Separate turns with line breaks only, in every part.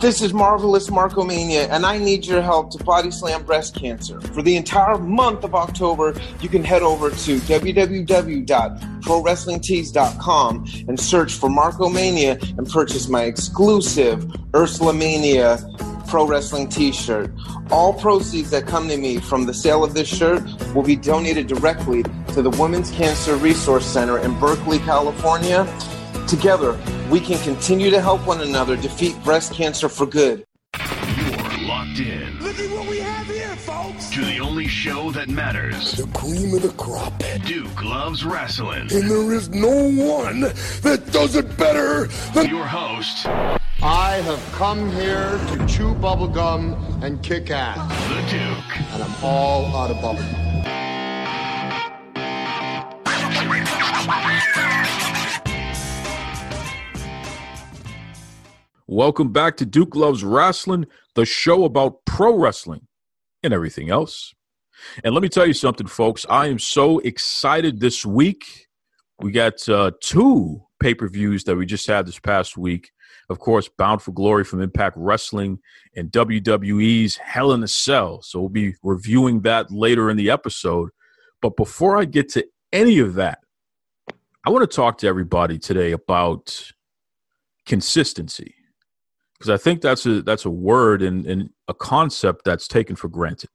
This is Marvelous Markomania, and I need your help to body slam breast cancer. For the entire month of October, you can head over to www.prowrestlingtees.com and search for Markomania and purchase my exclusive Ursula Mania Pro Wrestling t shirt. All proceeds that come to me from the sale of this shirt will be donated directly to the Women's Cancer Resource Center in Berkeley, California. Together, we can continue to help one another defeat breast cancer for good.
You're locked in.
Look at what we have here, folks.
To the only show that matters.
The cream of the crop.
Duke loves wrestling.
And there is no one that does it better than
your host.
I have come here to chew bubblegum and kick ass.
The Duke.
And I'm all out of bubblegum.
Welcome back to Duke Loves Wrestling, the show about pro wrestling and everything else. And let me tell you something, folks. I am so excited this week. We got uh, two pay per views that we just had this past week. Of course, Bound for Glory from Impact Wrestling and WWE's Hell in a Cell. So we'll be reviewing that later in the episode. But before I get to any of that, I want to talk to everybody today about consistency because I think that's a that's a word and, and a concept that's taken for granted.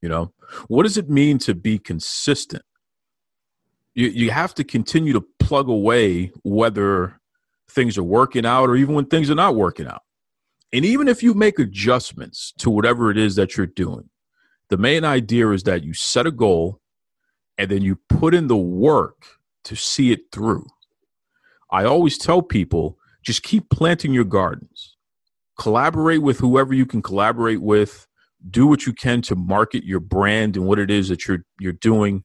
You know, what does it mean to be consistent? You you have to continue to plug away whether things are working out or even when things are not working out. And even if you make adjustments to whatever it is that you're doing, the main idea is that you set a goal and then you put in the work to see it through. I always tell people just keep planting your gardens collaborate with whoever you can collaborate with. Do what you can to market your brand and what it is that you're you're doing.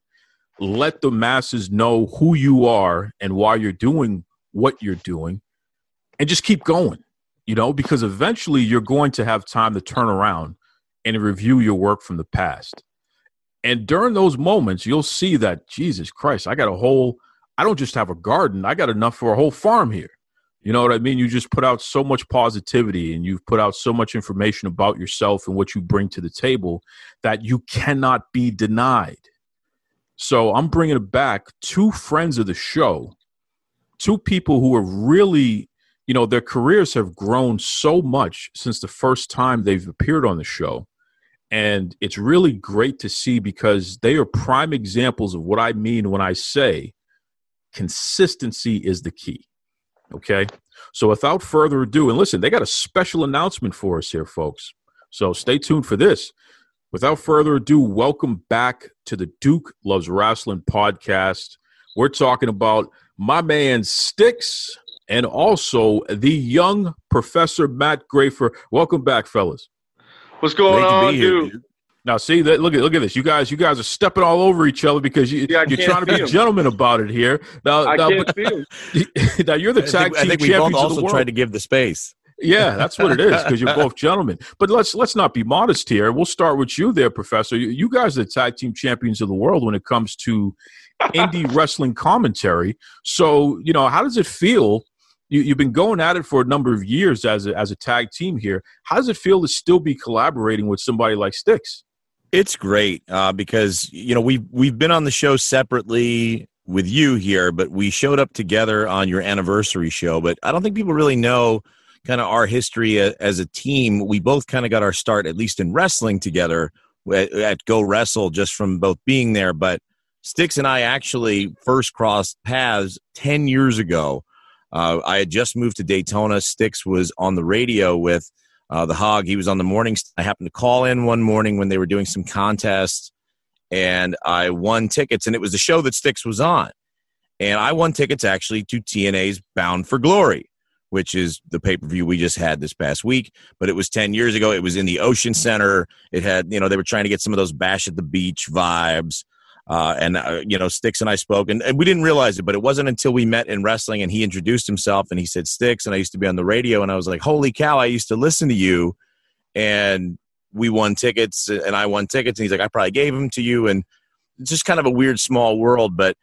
Let the masses know who you are and why you're doing what you're doing and just keep going you know because eventually you're going to have time to turn around and review your work from the past. And during those moments you'll see that jesus christ i got a whole i don't just have a garden i got enough for a whole farm here you know what I mean? You just put out so much positivity and you've put out so much information about yourself and what you bring to the table that you cannot be denied. So I'm bringing back two friends of the show, two people who are really, you know, their careers have grown so much since the first time they've appeared on the show. And it's really great to see because they are prime examples of what I mean when I say consistency is the key Okay. So without further ado, and listen, they got a special announcement for us here, folks. So stay tuned for this. Without further ado, welcome back to the Duke Loves Wrestling podcast. We're talking about my man Sticks and also the young Professor Matt Grafer. Welcome back, fellas.
What's going on, dude?
Now, see that. Look at look at this. You guys, you guys are stepping all over each other because you, yeah, you're trying to be gentlemen about it here. Now,
I
now,
can't but,
now you're the tag
I think,
team
I think we both
of the
also tried to give the space.
Yeah, that's what it is because you're both gentlemen. But let's let's not be modest here. We'll start with you there, Professor. You, you guys are the tag team champions of the world when it comes to indie wrestling commentary. So you know, how does it feel? You, you've been going at it for a number of years as a, as a tag team here. How does it feel to still be collaborating with somebody like Sticks?
It's great uh, because you know we've we've been on the show separately with you here, but we showed up together on your anniversary show. But I don't think people really know kind of our history as a team. We both kind of got our start, at least in wrestling, together at, at Go Wrestle, just from both being there. But Sticks and I actually first crossed paths ten years ago. Uh, I had just moved to Daytona. Sticks was on the radio with uh, the hog he was on the morning i happened to call in one morning when they were doing some contests and i won tickets and it was the show that sticks was on. And i won tickets actually to tna's bound for glory which is the pay-per-view we just had this past week. But it was 10 years ago. It was in the ocean center. It had you know they were trying to get some of those bash at the beach vibes uh, and uh, you know sticks and i spoke and, and we didn't realize it but it wasn't until we met in wrestling and he introduced himself and he said sticks and i used to be on the radio and i was like holy cow i used to listen to you and we won tickets and I won tickets and he's like, I probably gave them to you. And it's just kind of a weird small world, but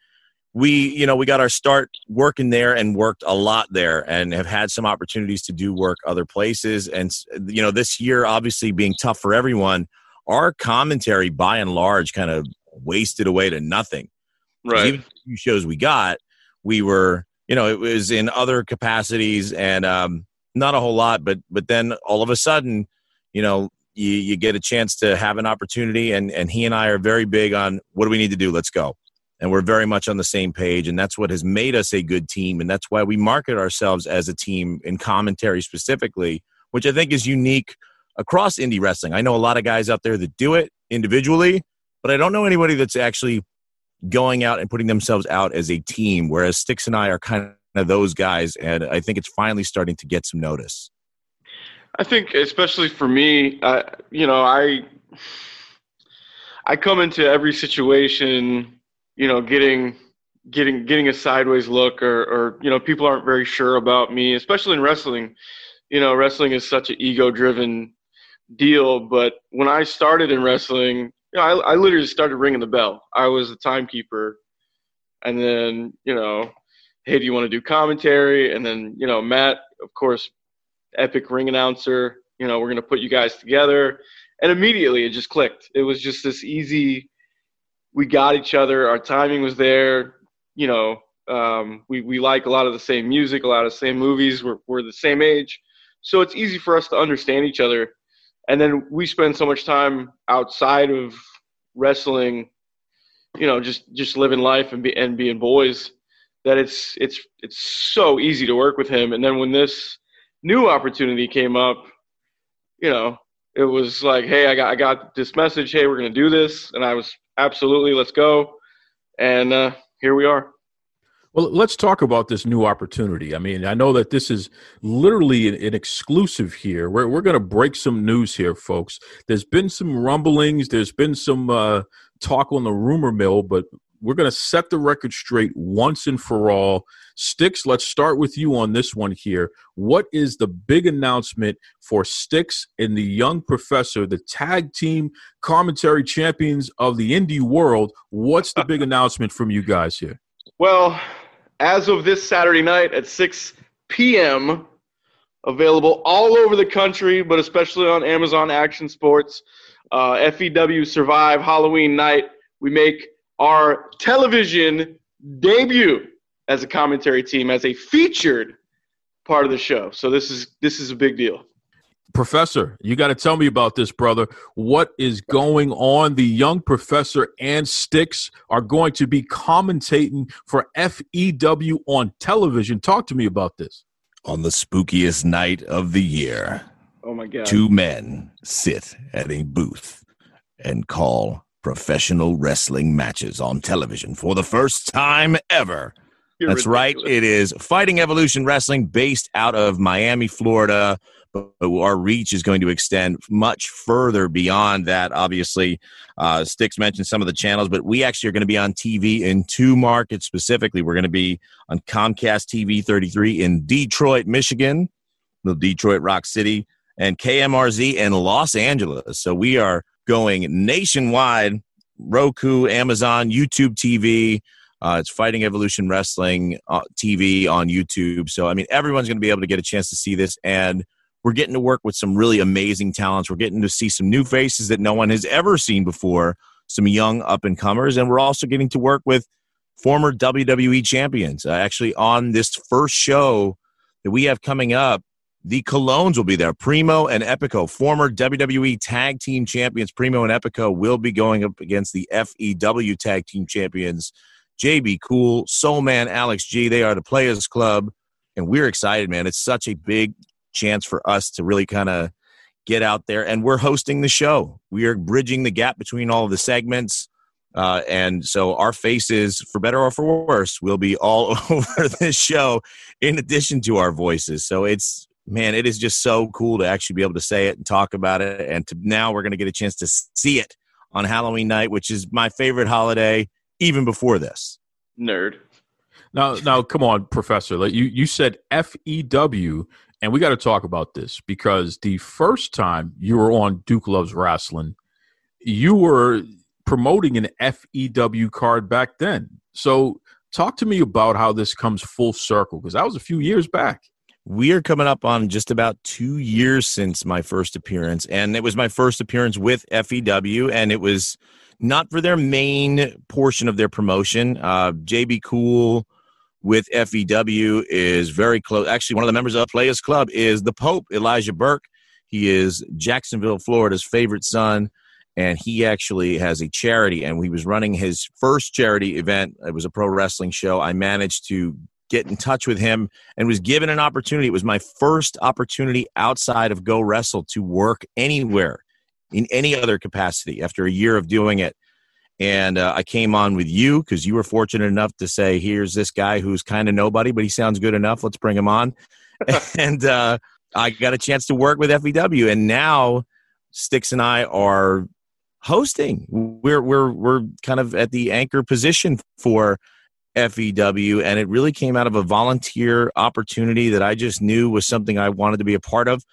we, you know, we got our start working there and worked a lot there and have had some opportunities to do work other places. And, you know, this year, obviously being tough for everyone, our commentary by and large kind of wasted away to nothing.
Right.
Even the few shows we got, we were, you know, it was in other capacities and um, not a whole lot, but but then all of a sudden, you know, you, you get a chance to have an opportunity and and he and I are very big on what do we need to do? Let's go. And we're very much on the same page, and that's what has made us a good team, and that's why we market ourselves as a team in commentary specifically, which I think is unique across indie wrestling. I know a lot of guys out there that do it individually, but I don't know anybody that's actually going out and putting themselves out as a team. Whereas Sticks and I are kind of those guys, and I think it's finally starting to get some notice.
I think, especially for me, uh, you know, I I come into every situation, you know, getting getting getting a sideways look, or or you know, people aren't very sure about me, especially in wrestling. You know, wrestling is such an ego-driven deal. But when I started in wrestling, know, I, I literally started ringing the bell. I was the timekeeper, and then you know, hey, do you want to do commentary? And then you know, Matt, of course, epic ring announcer. You know, we're gonna put you guys together, and immediately it just clicked. It was just this easy. We got each other. Our timing was there. You know, um, we we like a lot of the same music, a lot of the same movies. We're we're the same age, so it's easy for us to understand each other and then we spend so much time outside of wrestling you know just just living life and be and being boys that it's it's it's so easy to work with him. And then when this new opportunity came up you know it was like hey i got i got this message. Hey we're going to do this. And i was absolutely let's go. And uh here we are
well, let's talk about this new opportunity. I mean, I know that this is literally an, an exclusive here. We're, we're going to break some news here, folks. There's been some rumblings, there's been some uh, talk on the rumor mill, but we're going to set the record straight once and for all. Sticks, let's start with you on this one here. What is the big announcement for Sticks and the Young Professor, the tag team commentary champions of the indie world? What's the big announcement from you guys here?
Well, as of this Saturday night at 6 p.m., available all over the country, but especially on Amazon Action Sports. Uh, FEW Survive Halloween night. We make our television debut as a commentary team, as a featured part of the show. So this is this is a big deal.
Professor, you got to tell me about this, brother. What is going on? The young professor and Sticks are going to be commentating for FEW on television. Talk to me about this.
On the spookiest night of the year,
oh my God,
two men sit at a booth and call professional wrestling matches on television for the first time ever. You're That's ridiculous. right. It is Fighting Evolution Wrestling based out of Miami, Florida but our reach is going to extend much further beyond that. Obviously, uh, Sticks mentioned some of the channels, but we actually are going to be on TV in two markets specifically. We're going to be on Comcast TV 33 in Detroit, Michigan, the Detroit Rock City, and KMRZ in Los Angeles. So we are going nationwide Roku, Amazon, YouTube TV. Uh, it's Fighting Evolution Wrestling uh, TV on YouTube. So, I mean, everyone's going to be able to get a chance to see this. And we're getting to work with some really amazing talents. We're getting to see some new faces that no one has ever seen before, some young up and comers, and we're also getting to work with former WWE champions. Uh, actually, on this first show that we have coming up, the Colóns will be there. Primo and Epico, former WWE Tag Team Champions, Primo and Epico will be going up against the FEW Tag Team Champions, JB Cool, Soul Man, Alex G. They are the Players Club, and we're excited, man. It's such a big chance for us to really kind of get out there. And we're hosting the show. We are bridging the gap between all of the segments. Uh, and so our faces, for better or for worse, will be all over this show in addition to our voices. So it's, man, it is just so cool to actually be able to say it and talk about it. And to, now we're going to get a chance to see it on Halloween night, which is my favorite holiday even before this.
Nerd.
Now, now, come on, Professor. Like you, you said FEW And we got to talk about this because the first time you were on Duke Loves Wrestling, you were promoting an FEW card back then. So talk to me about how this comes full circle because that was a few years back.
We are coming up on just about two years since my first appearance, and it was my first appearance with FEW, and it was not for their main portion of their promotion. Uh, JB Cool with FEW is very close. Actually, one of the members of Players Club is the Pope, Elijah Burke. He is Jacksonville, Florida's favorite son, and he actually has a charity. And he was running his first charity event. It was a pro wrestling show. I managed to get in touch with him and was given an opportunity. It was my first opportunity outside of Go Wrestle to work anywhere in any other capacity after a year of doing it. And uh, I came on with you because you were fortunate enough to say, here's this guy who's kind of nobody, but he sounds good enough. Let's bring him on. and uh, I got a chance to work with FEW. And now Sticks and I are hosting. We're, we're, we're kind of at the anchor position for FEW. And it really came out of a volunteer opportunity that I just knew was something I wanted to be a part of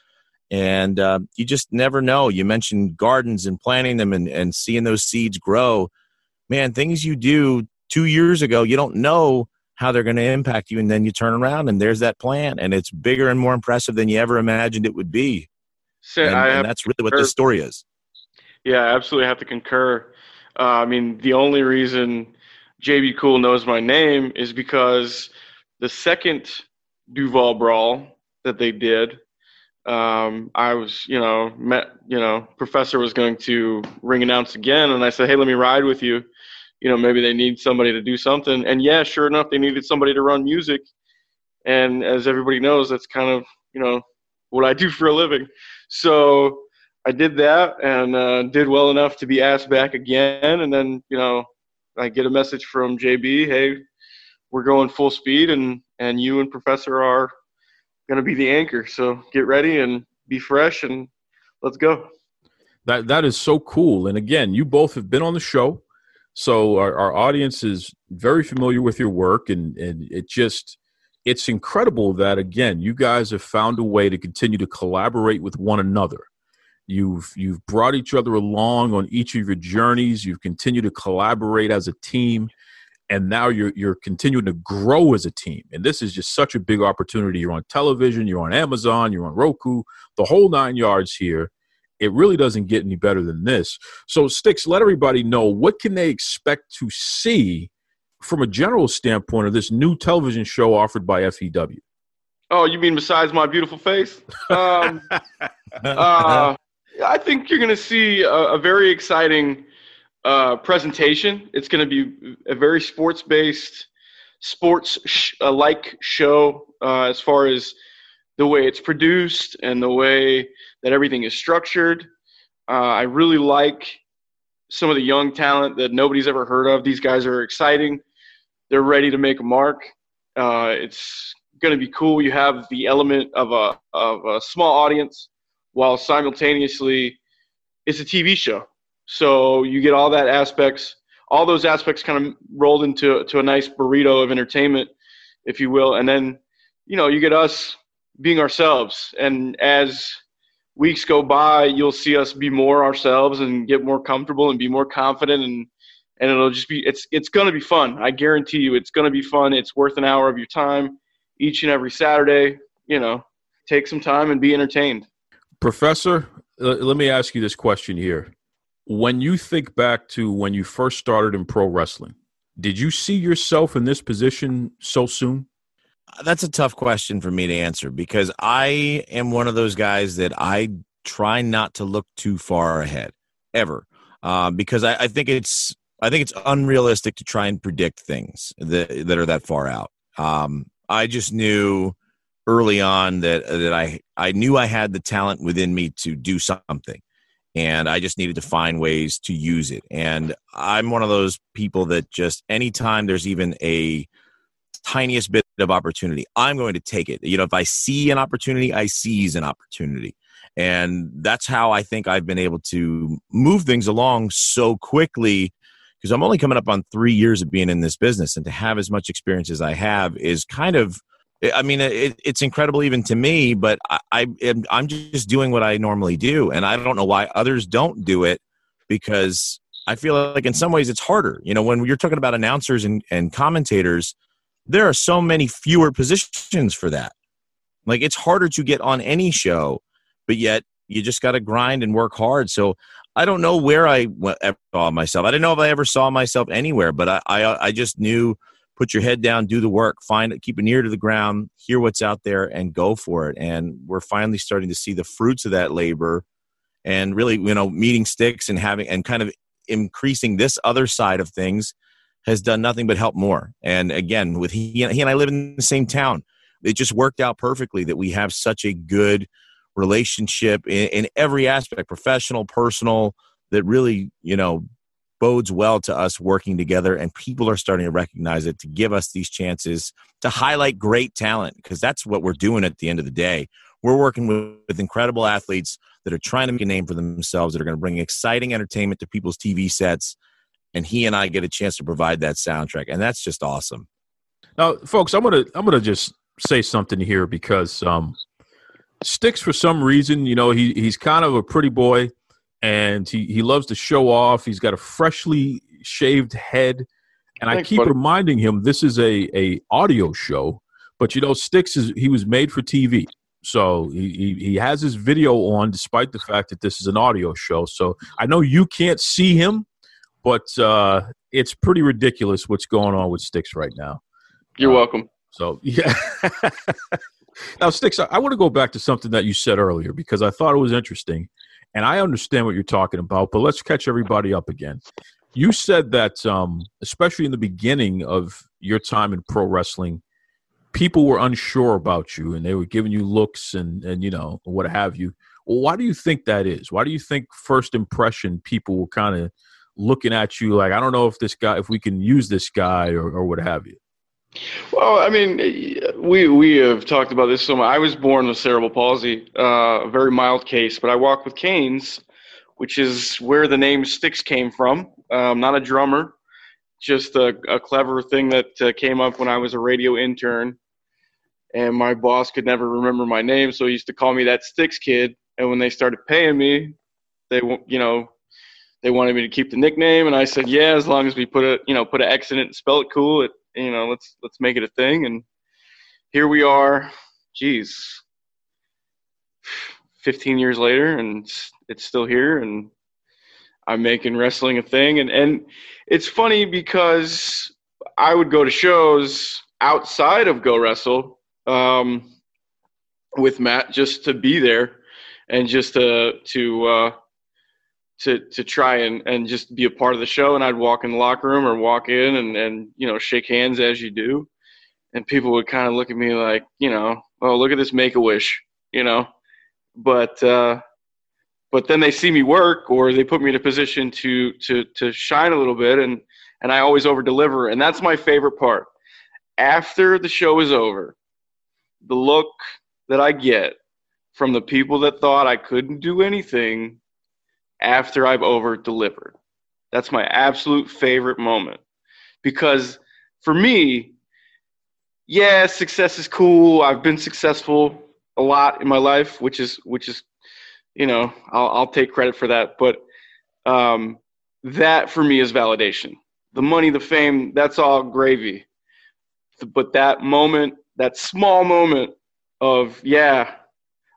and uh, you just never know. You mentioned gardens and planting them and, and seeing those seeds grow. Man, things you do two years ago, you don't know how they're going to impact you. And then you turn around and there's that plant, and it's bigger and more impressive than you ever imagined it would be.
So
and,
I
and that's really what this story is.
Yeah, I absolutely have to concur. Uh, I mean, the only reason JB Cool knows my name is because the second Duval Brawl that they did, um, I was, you know, met, you know, professor was going to ring announce again, and I said, hey, let me ride with you. You know, maybe they need somebody to do something. And yeah, sure enough, they needed somebody to run music. And as everybody knows, that's kind of, you know, what I do for a living. So I did that and uh, did well enough to be asked back again. And then, you know, I get a message from JB, hey, we're going full speed, and and you and Professor are going to be the anchor. So get ready and be fresh and let's go.
That that is so cool. And again, you both have been on the show, so our, our audience is very familiar with your work, and and it just it's incredible that again you guys have found a way to continue to collaborate with one another. You've you've brought each other along on each of your journeys. You've continued to collaborate as a team and now you're you're continuing to grow as a team. And this is just such a big opportunity. You're on television you're on amazon you're on roku the whole nine yards here. It really doesn't get any better than this. So sticks let everybody know what can they expect to see from a general standpoint of this new television show offered by few
oh you mean besides my beautiful face? Um, uh, i think you're going to see a, a very exciting uh, presentation. It's going to be a very sports based, sports sh- uh, like show uh, as far as the way it's produced and the way that everything is structured. Uh, I really like some of the young talent that nobody's ever heard of. These guys are exciting. They're ready to make a mark. Uh, it's going to be cool. You have the element of a, of a small audience while simultaneously it's a TV show. So you get all that aspects, all those aspects kind of rolled into to a nice burrito of entertainment, if you will. And then, you know, you get us being ourselves. And as weeks go by, you'll see us be more ourselves and get more comfortable and be more confident and and it'll just be it's it's going to be fun. I guarantee you it's going to be fun. It's worth an hour of your time each and every Saturday, you know. Take some time and be entertained.
Professor, let me ask you this question here when you think back to when you first started in pro wrestling, did you see yourself in this position so soon?
That's a tough question for me to answer because I am one of those guys that I try not to look too far ahead ever, uh, because I, I, think it's I think it's unrealistic to try and predict things that that are that far out. Um, I just knew early on that that I I knew I had the talent within me to do something and I just needed to find ways to use it. And I'm one of those people that just anytime there's even a tiniest bit of opportunity, I'm going to take it. You know, if I see an opportunity, I seize an opportunity. And that's how I think I've been able to move things along so quickly because I'm only coming up on three years of being in this business. And to have as much experience as I have is kind of I mean, it, it's incredible even to me, but I, I I'm just doing what I normally do, and I don't know why others don't do it because I feel like in some ways it's harder. You know, when you're talking about announcers and, and commentators, there are so many fewer positions for that. Like it's harder to get on any show, but yet you just got to grind and work hard. So I don't know where I saw myself. I didn't know if I ever saw myself anywhere, but I, I, I just knew put your head down, do the work, find it, keep an ear to the ground, hear what's out there, and go for it. And we're finally starting to see the fruits of that labor, and really, you know, meeting sticks and having and kind of increasing this other side of things has done nothing but help more. And again, with he, he and I live in the same town, it just worked out perfectly that we have such a good relationship in, in every aspect, professional, personal, that really, you know, bodes well to us working together and people are starting to recognize it to give us these chances to highlight great talent because that's what we're doing at the end of the day. We're working with, incredible athletes that are trying to make a name for themselves that are going to bring exciting entertainment to people's tv sets and he and i get a chance to provide that soundtrack and that's just awesome.
Now folks i'm gonna i'm gonna just say something here because um sticks for some reason you know he, he's kind of a pretty boy and he, he loves to show off. He's got a freshly shaved head, and Thanks, I keep buddy. reminding him this is a a audio show. But you know, Sticks is he was made for TV, so he, he, he has his video on, despite the fact that this is an audio show. So I know you can't see him, but uh, it's pretty ridiculous what's going on with Sticks right now.
You're uh, welcome.
So yeah. now, Sticks, I, I want to go back to something that you said earlier because I thought it was interesting and I understand what you're talking about, but let's catch everybody up again. You said that, um, especially in the beginning of your time in pro wrestling, people were unsure about you and they were giving you looks and, and you know, what have you. Well, why do you think that is? Why do you think first impression people were kind of looking at you like, I don't know if this guy, if we can use this guy or, or what have you?
Well, I mean, we we have talked about this so much. I was born with cerebral palsy, uh, a very mild case, but I walk with canes, which is where the name Sticks came from. Um, not a drummer, just a, a clever thing that uh, came up when I was a radio intern, and my boss could never remember my name, so he used to call me that Sticks kid. And when they started paying me, they you know they wanted me to keep the nickname, and I said yeah, as long as we put a you know put an X in it and spell it cool, it you know, let's let's make it a thing. And here we are. Geez, 15 years later, and it's, still here, and I'm making wrestling a thing. And and it's funny because I would go to shows outside of Go Wrestle um, with Matt just to be there and just to to uh, to to try and and just be a part of the show. And I'd walk in the locker room or walk in and and you know shake hands as you do, and people would kind of look at me like you know, oh look at this Make a Wish, you know, but. uh but then they see me work or they put me in a position to to to shine a little bit and and I always over deliver and that's my favorite part. After the show is over, the look that I get from the people that thought I couldn't do anything after I've over delivered. That's my absolute favorite moment because for me, yeah, success is cool. I've been successful a lot in my life, which is which is, you know, I'll, I'll take credit for that. But um, that for me is validation. The money, the fame, that's all gravy. But that moment, that small moment of yeah,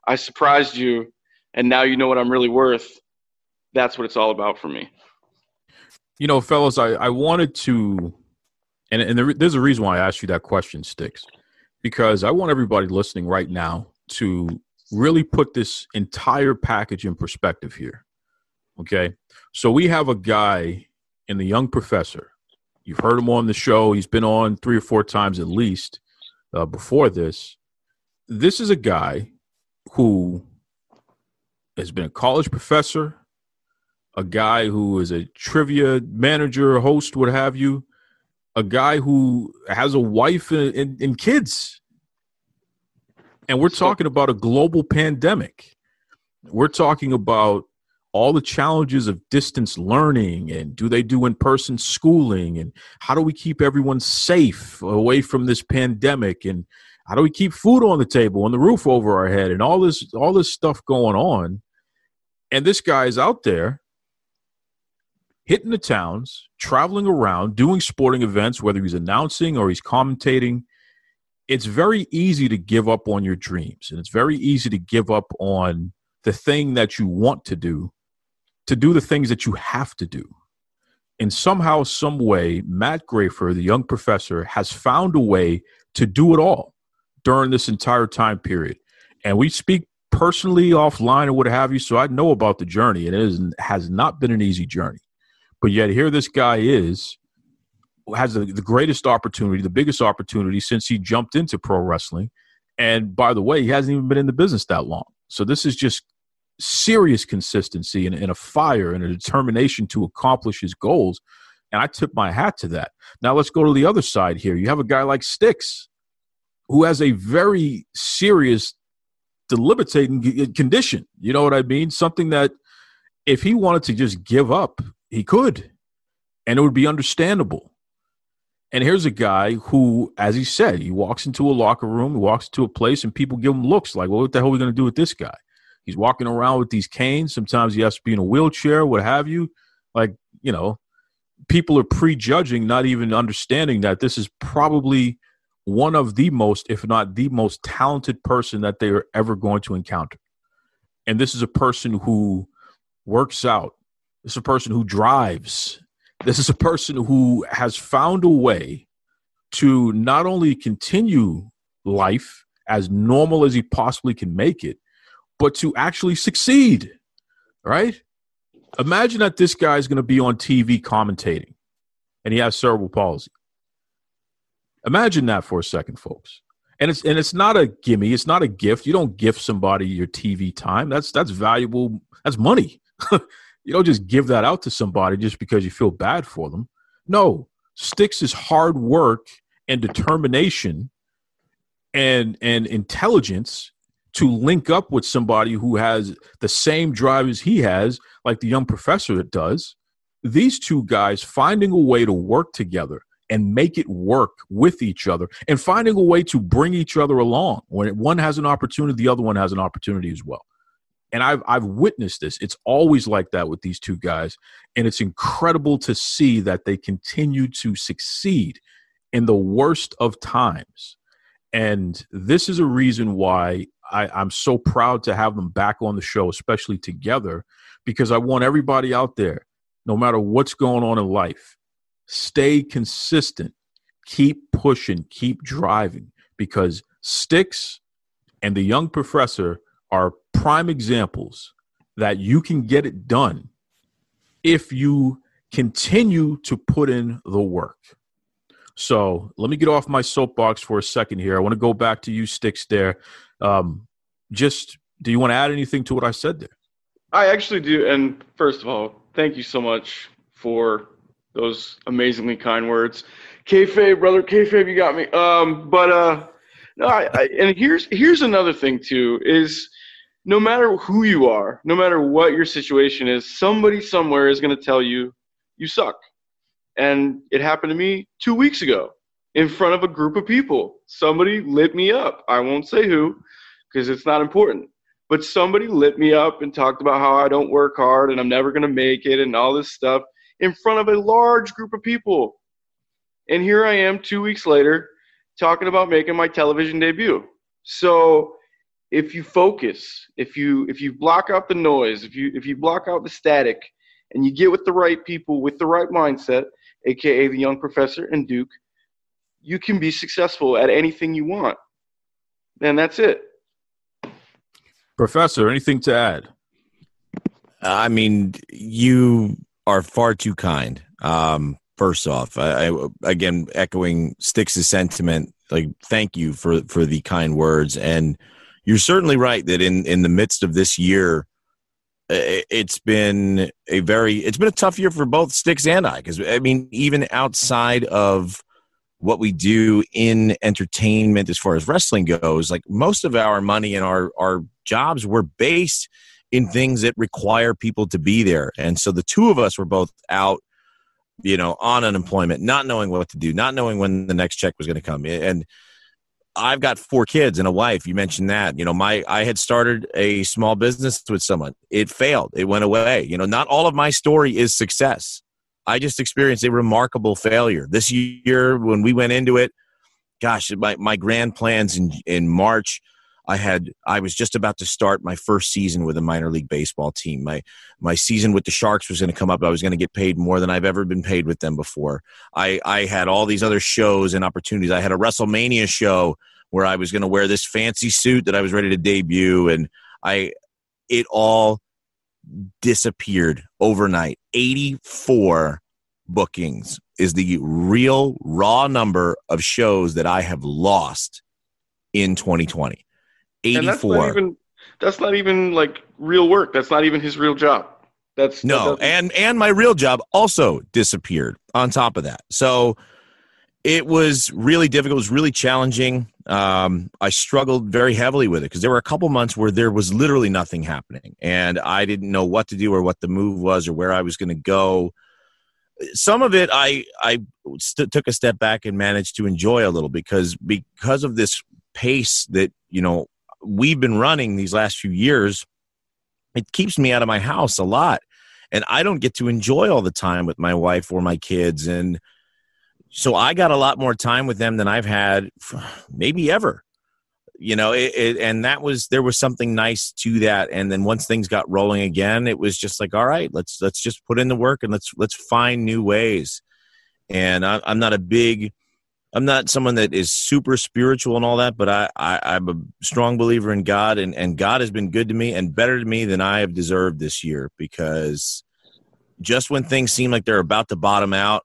I surprised you, and now you know what I'm really worth that's what it's all about for me.
You know, fellas, I, I wanted to, and, and there, there's a reason why I asked you that question, Sticks, because I want everybody listening right now to really put this entire package in perspective here. Okay. So we have a guy in the Young Professor. You've heard him on the show. He's been on three or four times at least uh, before this. This is a guy who has been a college professor, a guy who is a trivia manager, host, what have you, a guy who has a wife and, and, and kids. And we're talking about a global pandemic. We're talking about all the challenges of distance learning and do they do in person schooling and how do we keep everyone safe away from this pandemic and How do we keep food on the table and the roof over our head and all this all this stuff going on? And this guy is out there hitting the towns, traveling around, doing sporting events, whether he's announcing or he's commentating. It's very easy to give up on your dreams, and it's very easy to give up on the thing that you want to do, to do the things that you have to do. And somehow, some way, Matt Grafer, the young professor, has found a way to do it all during this entire time period. And we speak personally offline or what have you, so I know about the journey. and It is has not been an easy journey. But yet here this guy is has the, the greatest opportunity, the biggest opportunity since he jumped into pro wrestling. And by the way, he hasn't even been in the business that long. So this is just serious consistency and, and, a fire and a determination to accomplish his goals. And I tip my hat to that. Now let's go to the other side here. You have a guy like Sticks, who has a very serious debilitating condition. You know what I mean? Something that if he wanted to just give up, he could, and it would be understandable. And here's a guy who, as he said, he walks into a locker room, he walks into a place, and people give him looks like, well, what the hell are we going to do with this guy? He's walking around with these canes. Sometimes he has to be in a wheelchair, what have you. Like, you know, people are prejudging, not even understanding that this is probably one of the most, if not the most talented person that they are ever going to encounter. And this is a person who works out, this is a person who drives. This is a person who has found a way to not only continue life as normal as he possibly can make it, but to actually succeed. Right? Imagine that this guy is going to be on TV commentating and he has cerebral palsy. Imagine that for a second, folks. And it's and it's not a gimme, it's not a gift. You don't gift somebody your TV time. That's that's valuable. That's money. You don't just give that out to somebody just because you feel bad for them. No, Sticks is hard work and determination and and intelligence to link up with somebody who has the same drive as he has, like the young professor that does. These two guys finding a way to work together and make it work with each other and finding a way to bring each other along. When one has an opportunity, the other one has an opportunity as well and I've I've witnessed this. It's always like that with these two guys, and it's incredible to see that they continue to succeed in the worst of times. And this is a reason why I, I'm so proud to have them back on the show, especially together, because I want everybody out there, no matter what's going on in life, stay consistent, keep pushing, keep driving, because Sticks and the young professor are prime examples that you can get it done if you continue to put in the work. So let me get off my soapbox for a second here. I want to go back to you, Sticks, there. Um, just do you want to add anything to what I said there?
I actually do. And first of all, thank you so much for those amazingly kind words. Kayfabe, brother, kayfabe, you got me. Um, but uh, no, I, I, and here's here's another thing too is no matter who you are, no matter what your situation is, somebody somewhere is going to tell you you suck. And it happened to me two weeks ago in front of a group of people. Somebody lit me up. I won't say who because it's not important. But somebody lit me up and talked about how I don't work hard and I'm never going to make it and all this stuff in front of a large group of people. And here I am two weeks later talking about making my television debut. So if you focus, if you if you block out the noise, if you if you block out the static, and you get with the right people with the right mindset, aka the young professor and Duke, you can be successful at anything you want. And that's it.
Professor, anything to add?
I mean, you are far too kind. Um, first off, I, I, again echoing Stix's sentiment. Like, thank you for for the kind words and you're certainly right that in in the midst of this year it's been a very it's been a tough year for both sticks and i because i mean even outside of what we do in entertainment as far as wrestling goes like most of our money and our our jobs were based in things that require people to be there. And so the two of us were both out you know on unemployment not knowing what to do not knowing when the next check was going to come and I've got four kids and a wife. You mentioned that. You know, my I had started a small business with someone. It failed. It went away. You know, not all of my story is success. I just experienced a remarkable failure. This year when we went into it, gosh, my my grand plans in in March I had I was just about to start my first season with a minor league baseball team. My my season with the Sharks was going to come up. I was going to get paid more than I've ever been paid with them before. I I had all these other shows and opportunities. I had a WrestleMania show where I was going to wear this fancy suit that I was ready to debut and I it all disappeared overnight. 84 bookings is the real raw number of shows that I have lost in 2020. 84.
And that's not even that's not even like real work. That's not even his real job. That's
no,
that
and and my real job also disappeared on top of that. So it was really difficult. It was really challenging. Um, I struggled very heavily with it because there were a couple months where there was literally nothing happening, and I didn't know what to do or what the move was or where I was going to go. Some of it I I st- took a step back and managed to enjoy a little because because of this pace that you know we've been running these last few years, it keeps me out of my house a lot. And I don't get to enjoy all the time with my wife or my kids. And so I got a lot more time with them than I've had maybe ever. You know, it, it, and that was there was something nice to that. And then once things got rolling again, it was just like, all right, let's let's just put in the work and let's let's find new ways. And I, I'm not a big I'm not someone that is super spiritual and all that, but I, I am a strong believer in God, and and God has been good to me and better to me than I have deserved this year because just when things seem like they're about to bottom out,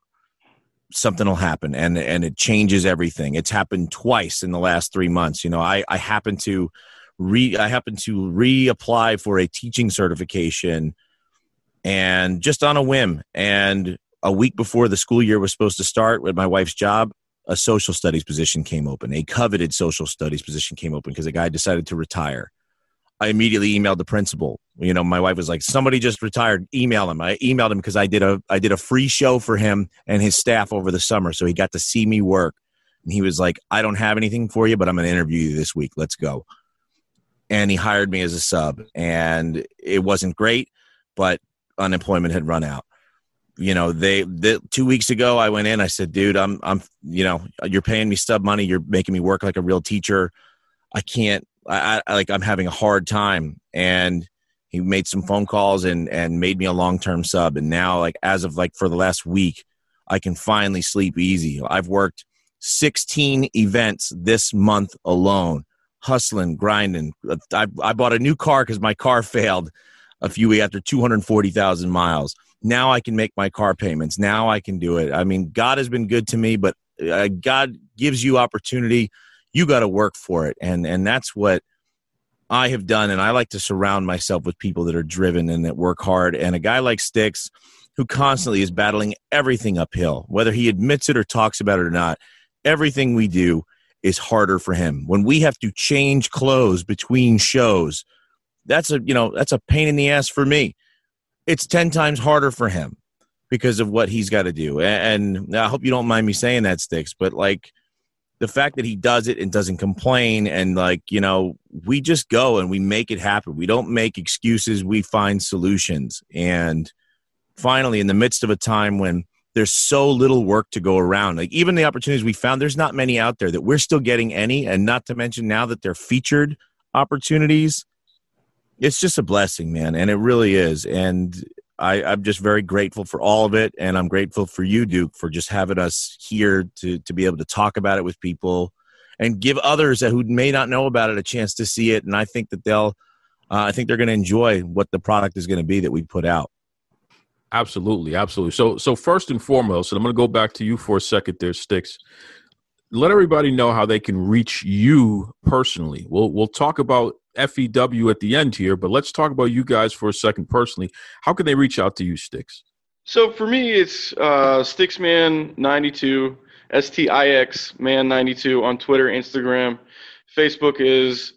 something will happen and and it changes everything. It's happened twice in the last three months. You know, I I happen to re I happen to reapply for a teaching certification, and just on a whim and a week before the school year was supposed to start with my wife's job a social studies position came open, a coveted social studies position came open because a guy decided to retire. I immediately emailed the principal. You know, my wife was like, "Somebody just retired. Email him." I emailed him because I did a I did a free show for him and his staff over the summer, so he got to see me work. And he was like, "I don't have anything for you, but I'm going to interview you this week. Let's go." And he hired me as a sub, and it wasn't great, but unemployment had run out you know they, they two weeks ago i went in i said dude i'm i'm you know you're paying me stub money. You're making me work like a real teacher. I can't I, I like i'm having a hard time. And he made some phone calls and and made me a long-term sub. And now like as of like for the last week i can finally sleep easy. I've worked 16 events this month alone hustling grinding. I, I bought a new car because my car failed a few weeks after 240000 miles now I can make my car payments. Now I can do it. I mean, God has been good to me, but uh, God gives you opportunity. You got to work for it, and and that's what I have done. And I like to surround myself with people that are driven and that work hard. And a guy like Sticks, who constantly is battling everything uphill, whether he admits it or talks about it or not, everything we do is harder for him. When we have to change clothes between shows, that's a you know that's a pain in the ass for me it's 10 times harder for him because of what he's got to do. And I hope you don't mind me saying that, Sticks, but like the fact that he does it and doesn't complain and like, you know, we just go and we make it happen. We don't make excuses, we find solutions. And finally, in the midst of a time when there's so little work to go around, like even the opportunities we found, there's not many out there that we're still getting any. And not to mention now that they're featured opportunities it's just a blessing, man, and it really is. And I, I'm just very grateful for all of it, and I'm grateful for you, Duke, for just having us here to to be able to talk about it with people and give others that who may not know about it a chance to see it. And I think that they'll, uh, I think they're going to enjoy what the product is going to be that we put out.
Absolutely, absolutely. So, so first and foremost, and I'm going to go back to you for a second, there, Sticks. Let everybody know how they can reach you personally. We'll we'll talk about FEW at the end here, but let's talk about you guys for a second personally. How can they reach out to you, Sticks?
So for me, it's uh, Stixman92, S T I X Man92 on Twitter, Instagram. Facebook is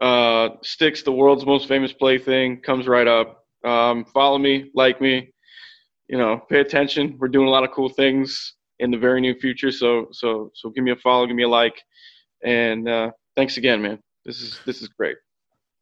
uh, Sticks, the world's most famous plaything, comes right up. Um, follow me, like me, you know, pay attention. We're doing a lot of cool things in the very near future. So, so, so give me a follow, give me a like And uh, thanks again, man. This is this is great.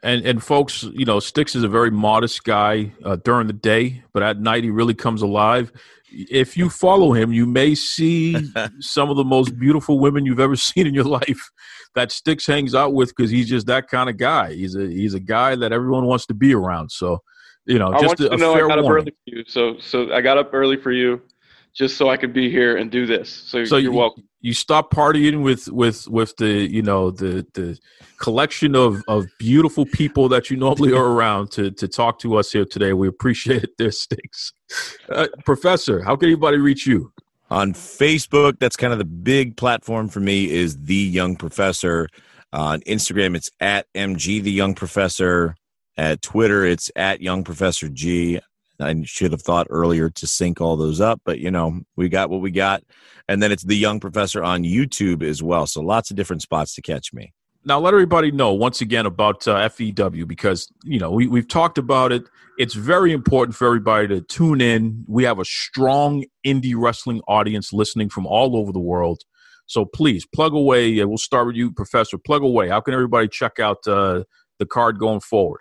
And and folks, you know, Sticks is a very modest guy uh, during the day, but at night he really comes alive. If you follow him, you may see some of the most beautiful women you've ever seen in your life that Sticks hangs out with because he's just that kind of guy. He's a he's a guy that everyone wants to be around. So, you know,
I
just
want you
a,
to
a
know I
fair
got up early for you. So so I got up early for you, just so I could be here and do this. So,
So
you're
you,
welcome.
you stop partying with with with the you know the the collection of of beautiful people that you normally are around to to talk to us here today. We appreciate their stakes, uh, Professor. How can anybody reach you?
on Facebook. That's kind of the big platform for me is the Young Professor. on Instagram, it's at MG the Young Professor. At Twitter, it's at Young Professor G. I should have thought earlier to sync all those up, but you know, we got what we got. And then it's the Young Professor on YouTube as well. So lots of different spots to catch me.
Now, let everybody know once again about uh, FEW because you know we we've talked about it. It's very important for everybody to tune in. We have a strong indie wrestling audience listening from all over the world. So please plug away. We'll start with you, Professor. Plug away. How can everybody check out uh, the card going forward?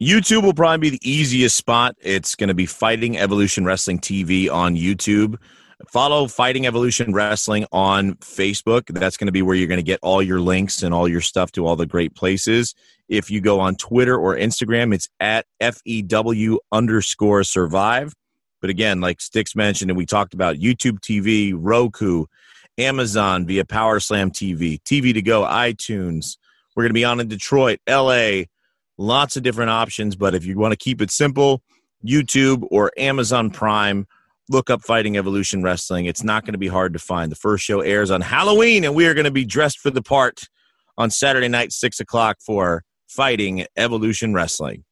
YouTube will probably be the easiest spot. It's going to be Fighting Evolution Wrestling TV on YouTube. Follow Fighting Evolution Wrestling on Facebook. That's going to be where you're going to get all your links and all your stuff to all the great places. If you go on Twitter or Instagram, it's at FEW underscore survive. But again, like Sticks mentioned, and we talked about YouTube TV, Roku, Amazon via Power Slam TV, TV to go, iTunes. We're going to be on in Detroit, LA, lots of different options. But if you want to keep it simple, YouTube or Amazon Prime, look up Fighting Evolution Wrestling. It's not going to be hard to find. The first show airs on Halloween, and we are going to be dressed for the part on Saturday night, 6 o'clock, for Fighting Evolution Wrestling.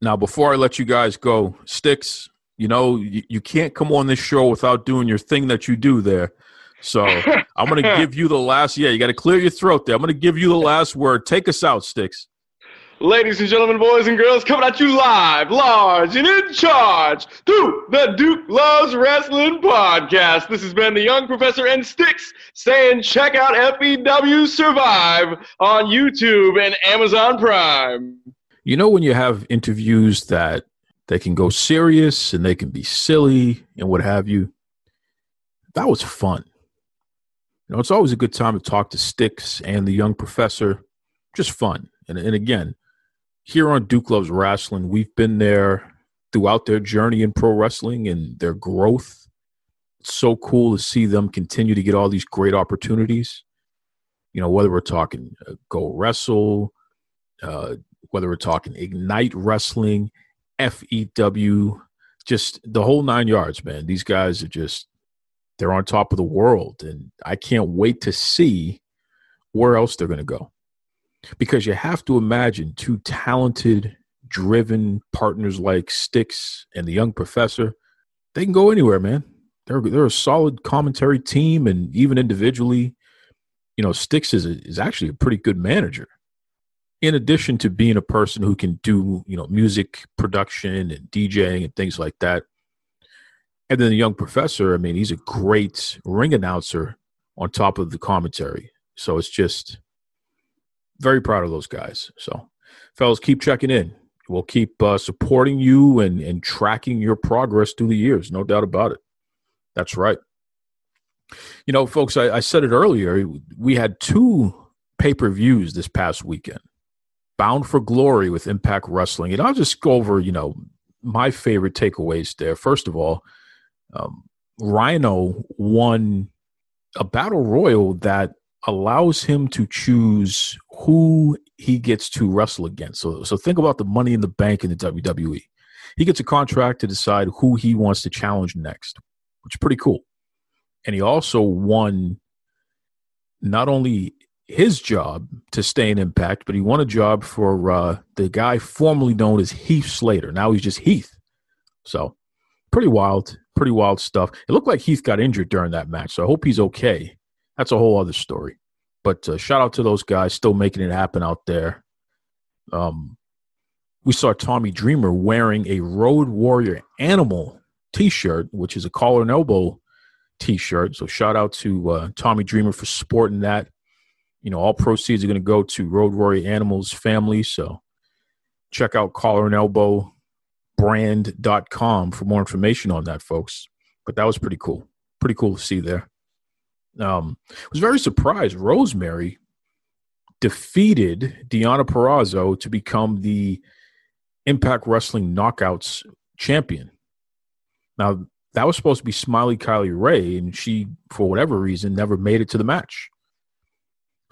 Now, before I let you guys go, Sticks, you know you, you can't come on this show without doing your thing that you do there. So I'm going to give you the last. Yeah, you got to clear your throat there. I'm going to give you the last word. Take us out, Sticks.
Ladies and gentlemen, boys and girls, coming at you live, large, and in charge through the Duke Loves Wrestling podcast. This has been the Young Professor and Sticks saying check out FEW Survive on YouTube and Amazon Prime.
You know when you have interviews that they can go serious and they can be silly and what have you. That was fun. You know, it's always a good time to talk to Sticks and the young professor. Just fun. And, and again, here on Duke Loves Wrestling, we've been there throughout their journey in pro wrestling and their growth. It's so cool to see them continue to get all these great opportunities. You know, whether we're talking uh, Go Wrestle, uh, whether we're talking Ignite Wrestling, FEW, just the whole nine yards, man. These guys are just, they're on top of the world. And I can't wait to see where else they're going to go. Because you have to imagine two talented, driven partners like Sticks and the young professor, they can go anywhere, man. They're, they're a solid commentary team, and even individually, you know, Sticks is, a, is actually a pretty good manager in addition to being a person who can do you know music production and DJing and things like that. And then the young professor, I mean, he's a great ring announcer on top of the commentary. So it's just very proud of those guys. So, fellas, keep checking in. We'll keep uh, supporting you and, and tracking your progress through the years. No doubt about it. That's right. You know, folks, I, I said it earlier. We had two pay per views this past weekend. Bound for Glory with Impact Wrestling. And I'll just go over, you know, my favorite takeaways there. First of all, um, Rhino won a battle royal that allows him to choose who he gets to wrestle against. So, so think about the money in the bank in the WWE. He gets a contract to decide who he wants to challenge next, which is pretty cool. And he also won not only his job to stay in Impact, but he won a job for uh, the guy formerly known as Heath Slater. Now he's just Heath. So pretty wild, pretty wild stuff. It looked like Heath got injured during that match, so I hope he's okay. That's a whole other story. But uh, shout out to those guys still making it happen out there. Um, we saw Tommy Dreamer wearing a Road Warrior Animal T-shirt, which is a collar and elbow T-shirt. So shout out to uh, Tommy Dreamer for sporting that. You know, all proceeds are going to go to Road Warrior Animals family. So check out collar and elbow brand.com for more information on that, folks. But that was pretty cool. Pretty cool to see there. Um, was very surprised. Rosemary defeated Deonna Purrazzo to become the Impact Wrestling Knockouts champion. Now, that was supposed to be Smiley Kylie Rae, and she, for whatever reason, never made it to the match.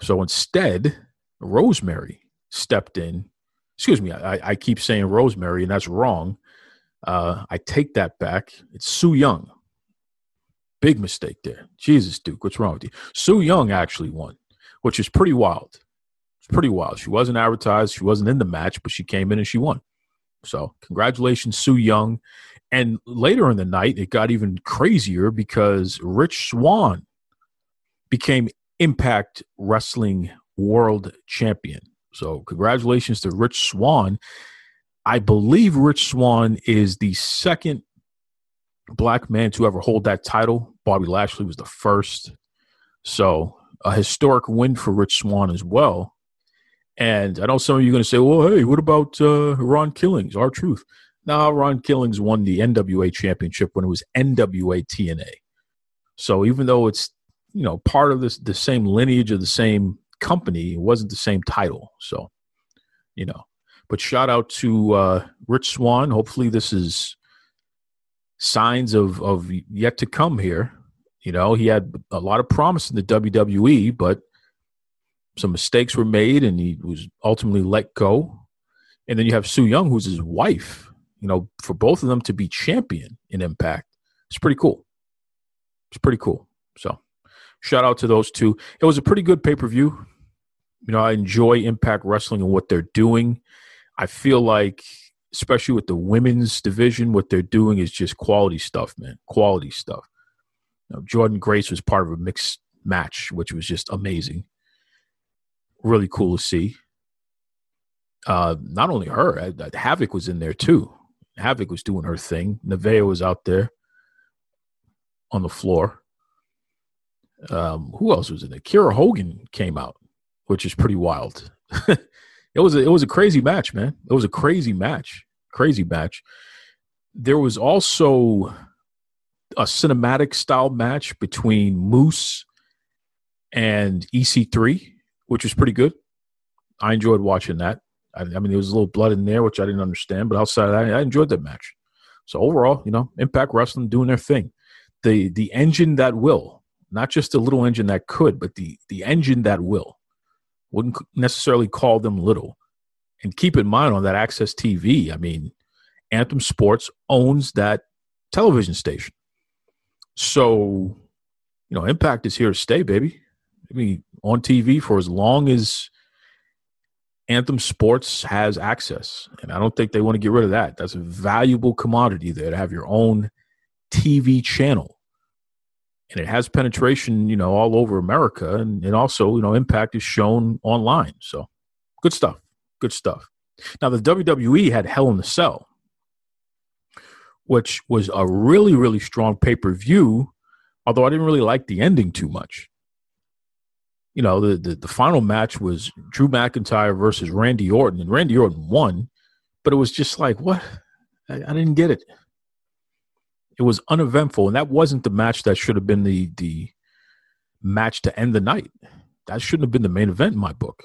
So instead, Rosemary stepped in. Excuse me, I, I keep saying Rosemary, and that's wrong. Uh, I take that back. It's Su Yung. Big mistake there. Jesus, Duke, what's wrong with you? Su Yung actually won, which is pretty wild. It's pretty wild. She wasn't advertised. She wasn't in the match, but she came in and she won. So congratulations, Su Yung. And later in the night, it got even crazier because Rich Swann became Impact Wrestling World Champion. So congratulations to Rich Swann. I believe Rich Swann is the second black man to ever hold that title. Bobby Lashley was the first. So a historic win for Rich Swann as well. And I know some of you are going to say, well, hey, what about uh, Ron Killings, R-Truth? Now, Ron Killings won the NWA championship when it was NWA TNA. So even though it's, you know, part of this, the same lineage of the same company, it wasn't the same title. So, you know, but shout out to uh, Rich Swann. Hopefully this is signs of, of yet to come here. You know, he had a lot of promise in the WWE, but some mistakes were made and he was ultimately let go. And then you have Su Yung, who's his wife. You know, for both of them to be champion in Impact, it's pretty cool. It's pretty cool. So, shout out to those two. It was a pretty good pay per view. You know, I enjoy Impact Wrestling and what they're doing. I feel like, especially with the women's division, what they're doing is just quality stuff, man. Quality stuff. You know, Jordynne Grace was part of a mixed match, which was just amazing really cool to see. Uh, not only her, uh, Havoc was in there too. Havoc was doing her thing. Nevaeh was out there on the floor. Um, who else was in there? Kiera Hogan came out, which is pretty wild. it was a, it was a crazy match, man. It was a crazy match, crazy match. There was also a cinematic style match between Moose and EC3 which was pretty good. I enjoyed watching that. I, I, mean, there was a little blood in there, which I didn't understand, but outside of that, I enjoyed that match. So overall, you know, Impact Wrestling doing their thing. The the engine that will, not just the little engine that could, but the the engine that will. Wouldn't necessarily call them little. And keep in mind on that AXS TV, I mean, Anthem Sports owns that television station. So, you know, Impact is here to stay, baby. I mean, on TV for as long as Anthem Sports has access. And I don't think they want to get rid of that. That's a valuable commodity there to have your own TV channel. And it has penetration, you know, all over America. And, and also, you know, impact is shown online. So good stuff. Good stuff. Now, the WWE had Hell in the Cell, which was a really, really strong pay per view, although I didn't really like the ending too much you know, the, the, the final match was Drew McIntyre versus Randy Orton, and Randy Orton won, but it was just like, what? I, I didn't get it. It was uneventful, and that wasn't the match that should have been the the match to end the night. That shouldn't have been the main event in my book.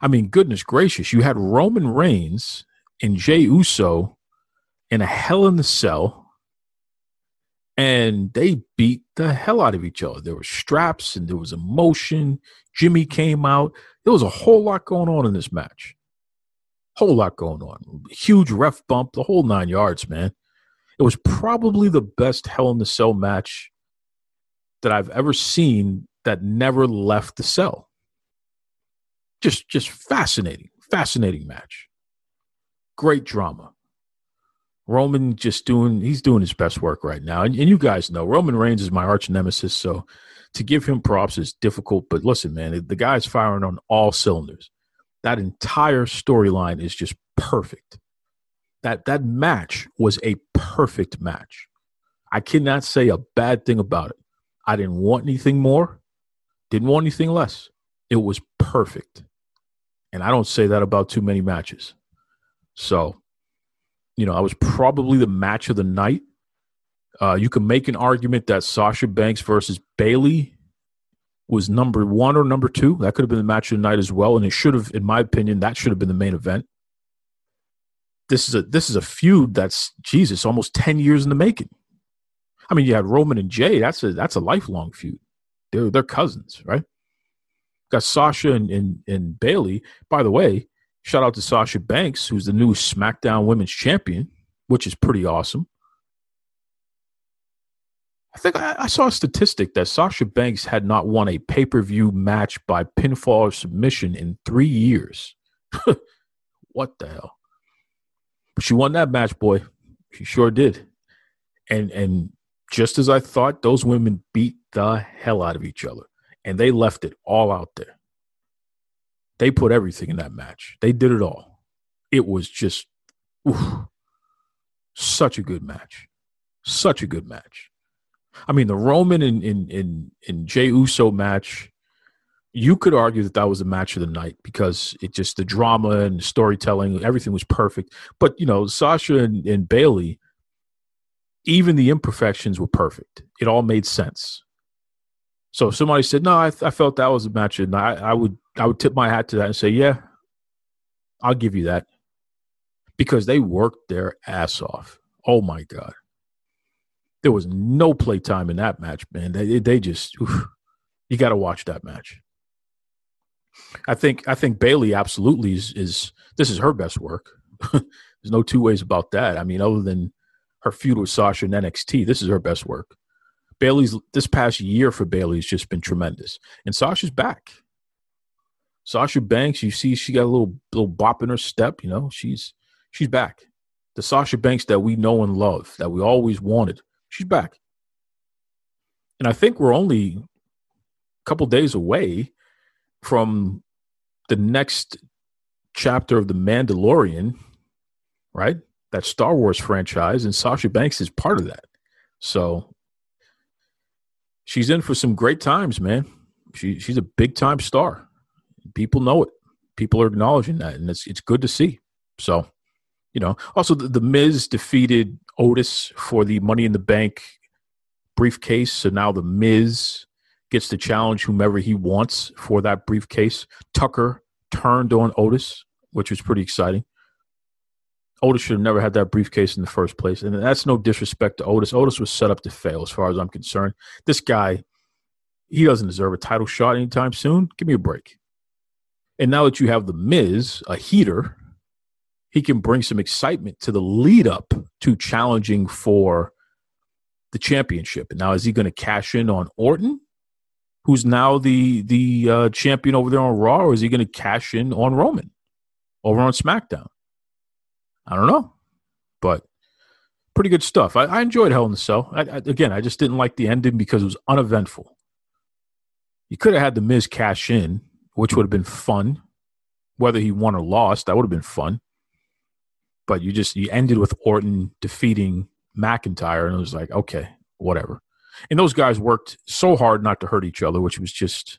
I mean, goodness gracious, you had Roman Reigns and Jey Uso in a Hell in the Cell and they beat the hell out of each other. There were straps and there was emotion. Jimmy came out. There was a whole lot going on in this match. Whole lot going on. Huge ref bump, the whole nine yards, man. It was probably the best Hell in the Cell match that I've ever seen that never left the cell. Just just fascinating, fascinating match. Great drama. Roman just doing he's doing his best work right now. And, and, you guys know Roman Reigns is my arch nemesis, so to give him props is difficult. But listen, man, the guy's firing on all cylinders. That entire storyline is just perfect. That that match was a perfect match. I cannot say a bad thing about it. I didn't want anything more. Didn't want anything less. It was perfect. And I don't say that about too many matches. So, you know, I was probably the match of the night. Uh, you can make an argument that Sasha Banks versus Bayley was number one or number two. That could have been the match of the night as well. And it should have, in my opinion, that should have been the main event. This is a this is a feud that's Jesus, almost ten years in the making. I mean, you had Roman and Jay. That's a that's a lifelong feud. They're they're cousins, right? Got Sasha and, and, and Bayley. By the way, shout out to Sasha Banks, who's the new SmackDown Women's Champion, which is pretty awesome. I think I, I saw a statistic that Sasha Banks had not won a pay per view match by pinfall or submission in three years. what the hell? But she won that match, boy. She sure did. And and just as I thought, those women beat the hell out of each other. And they left it all out there. They put everything in that match. They did it all. It was just oof, such a good match. Such a good match. I mean, the Roman and in in in Jey Uso match, you could argue that that was the match of the night because it just the drama and the storytelling, everything was perfect. But you know, Sasha and, and Bayley, even the imperfections were perfect. It all made sense. So if somebody said, "No, I, I felt that was a match," and I, I would I would tip my hat to that and say, "Yeah, I'll give you that," because they worked their ass off. Oh my god, there was no playtime in that match, man. They they just oof, you got to watch that match. I think I think Bayley absolutely is, is this is her best work. There's no two ways about that. I mean, other than her feud with Sasha in NXT, this is her best work. Bayley's this past year for Bayley has just been tremendous, and Sasha's back. Sasha Banks, you see, she got a little little bop in her step. You know, she's she's back. The Sasha Banks that we know and love, that we always wanted, she's back. And I think we're only a couple days away from the next chapter of the Mandalorian, right? That Star Wars franchise, and Sasha Banks is part of that. So she's in for some great times, man. She she's a big time star. People know it. People are acknowledging that, and it's it's good to see. So, you know, also the, the Miz defeated Otis for the Money in the Bank briefcase. So now the Miz gets to challenge whomever he wants for that briefcase. Tucker turned on Otis, which was pretty exciting. Otis should have never had that briefcase in the first place. And that's no disrespect to Otis. Otis was set up to fail, as far as I'm concerned. This guy, he doesn't deserve a title shot anytime soon. Give me a break. And now that you have The Miz, a heater, he can bring some excitement to the lead up to challenging for the championship. And now, is he going to cash in on Orton, who's now the the uh, champion over there on Raw, or is he going to cash in on Roman over on SmackDown? I don't know, but pretty good stuff. I, I enjoyed Hell in the Cell. I, I, again, I just didn't like the ending because it was uneventful. You could have had the Miz cash in, which would have been fun. Whether he won or lost, that would have been fun. But you just you ended with Orton defeating McIntyre, and it was like, okay, whatever. And those guys worked so hard not to hurt each other, which was just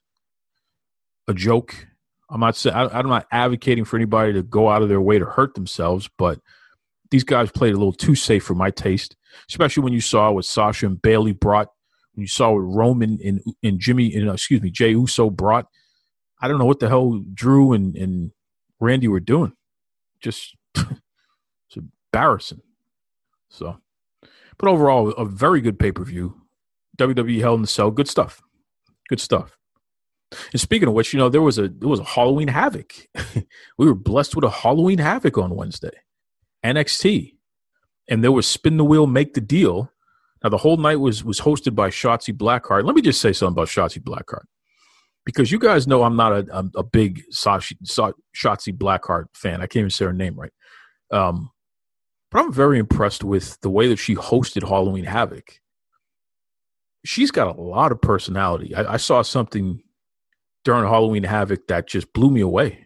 a joke. I'm not saying I'm not advocating for anybody to go out of their way to hurt themselves, but these guys played a little too safe for my taste. Especially when you saw what Sasha and Bayley brought, when you saw what Roman and and Jimmy and uh, excuse me Jey Uso brought. I don't know what the hell Drew and and Randy were doing. Just it's embarrassing. So, but overall, a very good pay per view. WWE Hell in the Cell, good stuff. Good stuff. And speaking of which, you know, there was a there was a Halloween Havoc. we were blessed with a Halloween Havoc on Wednesday. NXT. And there was Spin the Wheel, Make the Deal. Now the whole night was was hosted by Shotzi Blackheart. Let me just say something about Shotzi Blackheart. Because you guys know I'm not a, a, a big Shotzi Blackheart fan. I can't even say her name right. Um, but I'm very impressed with the way that she hosted Halloween Havoc. She's got a lot of personality. I, I saw something during Halloween Havoc that just blew me away.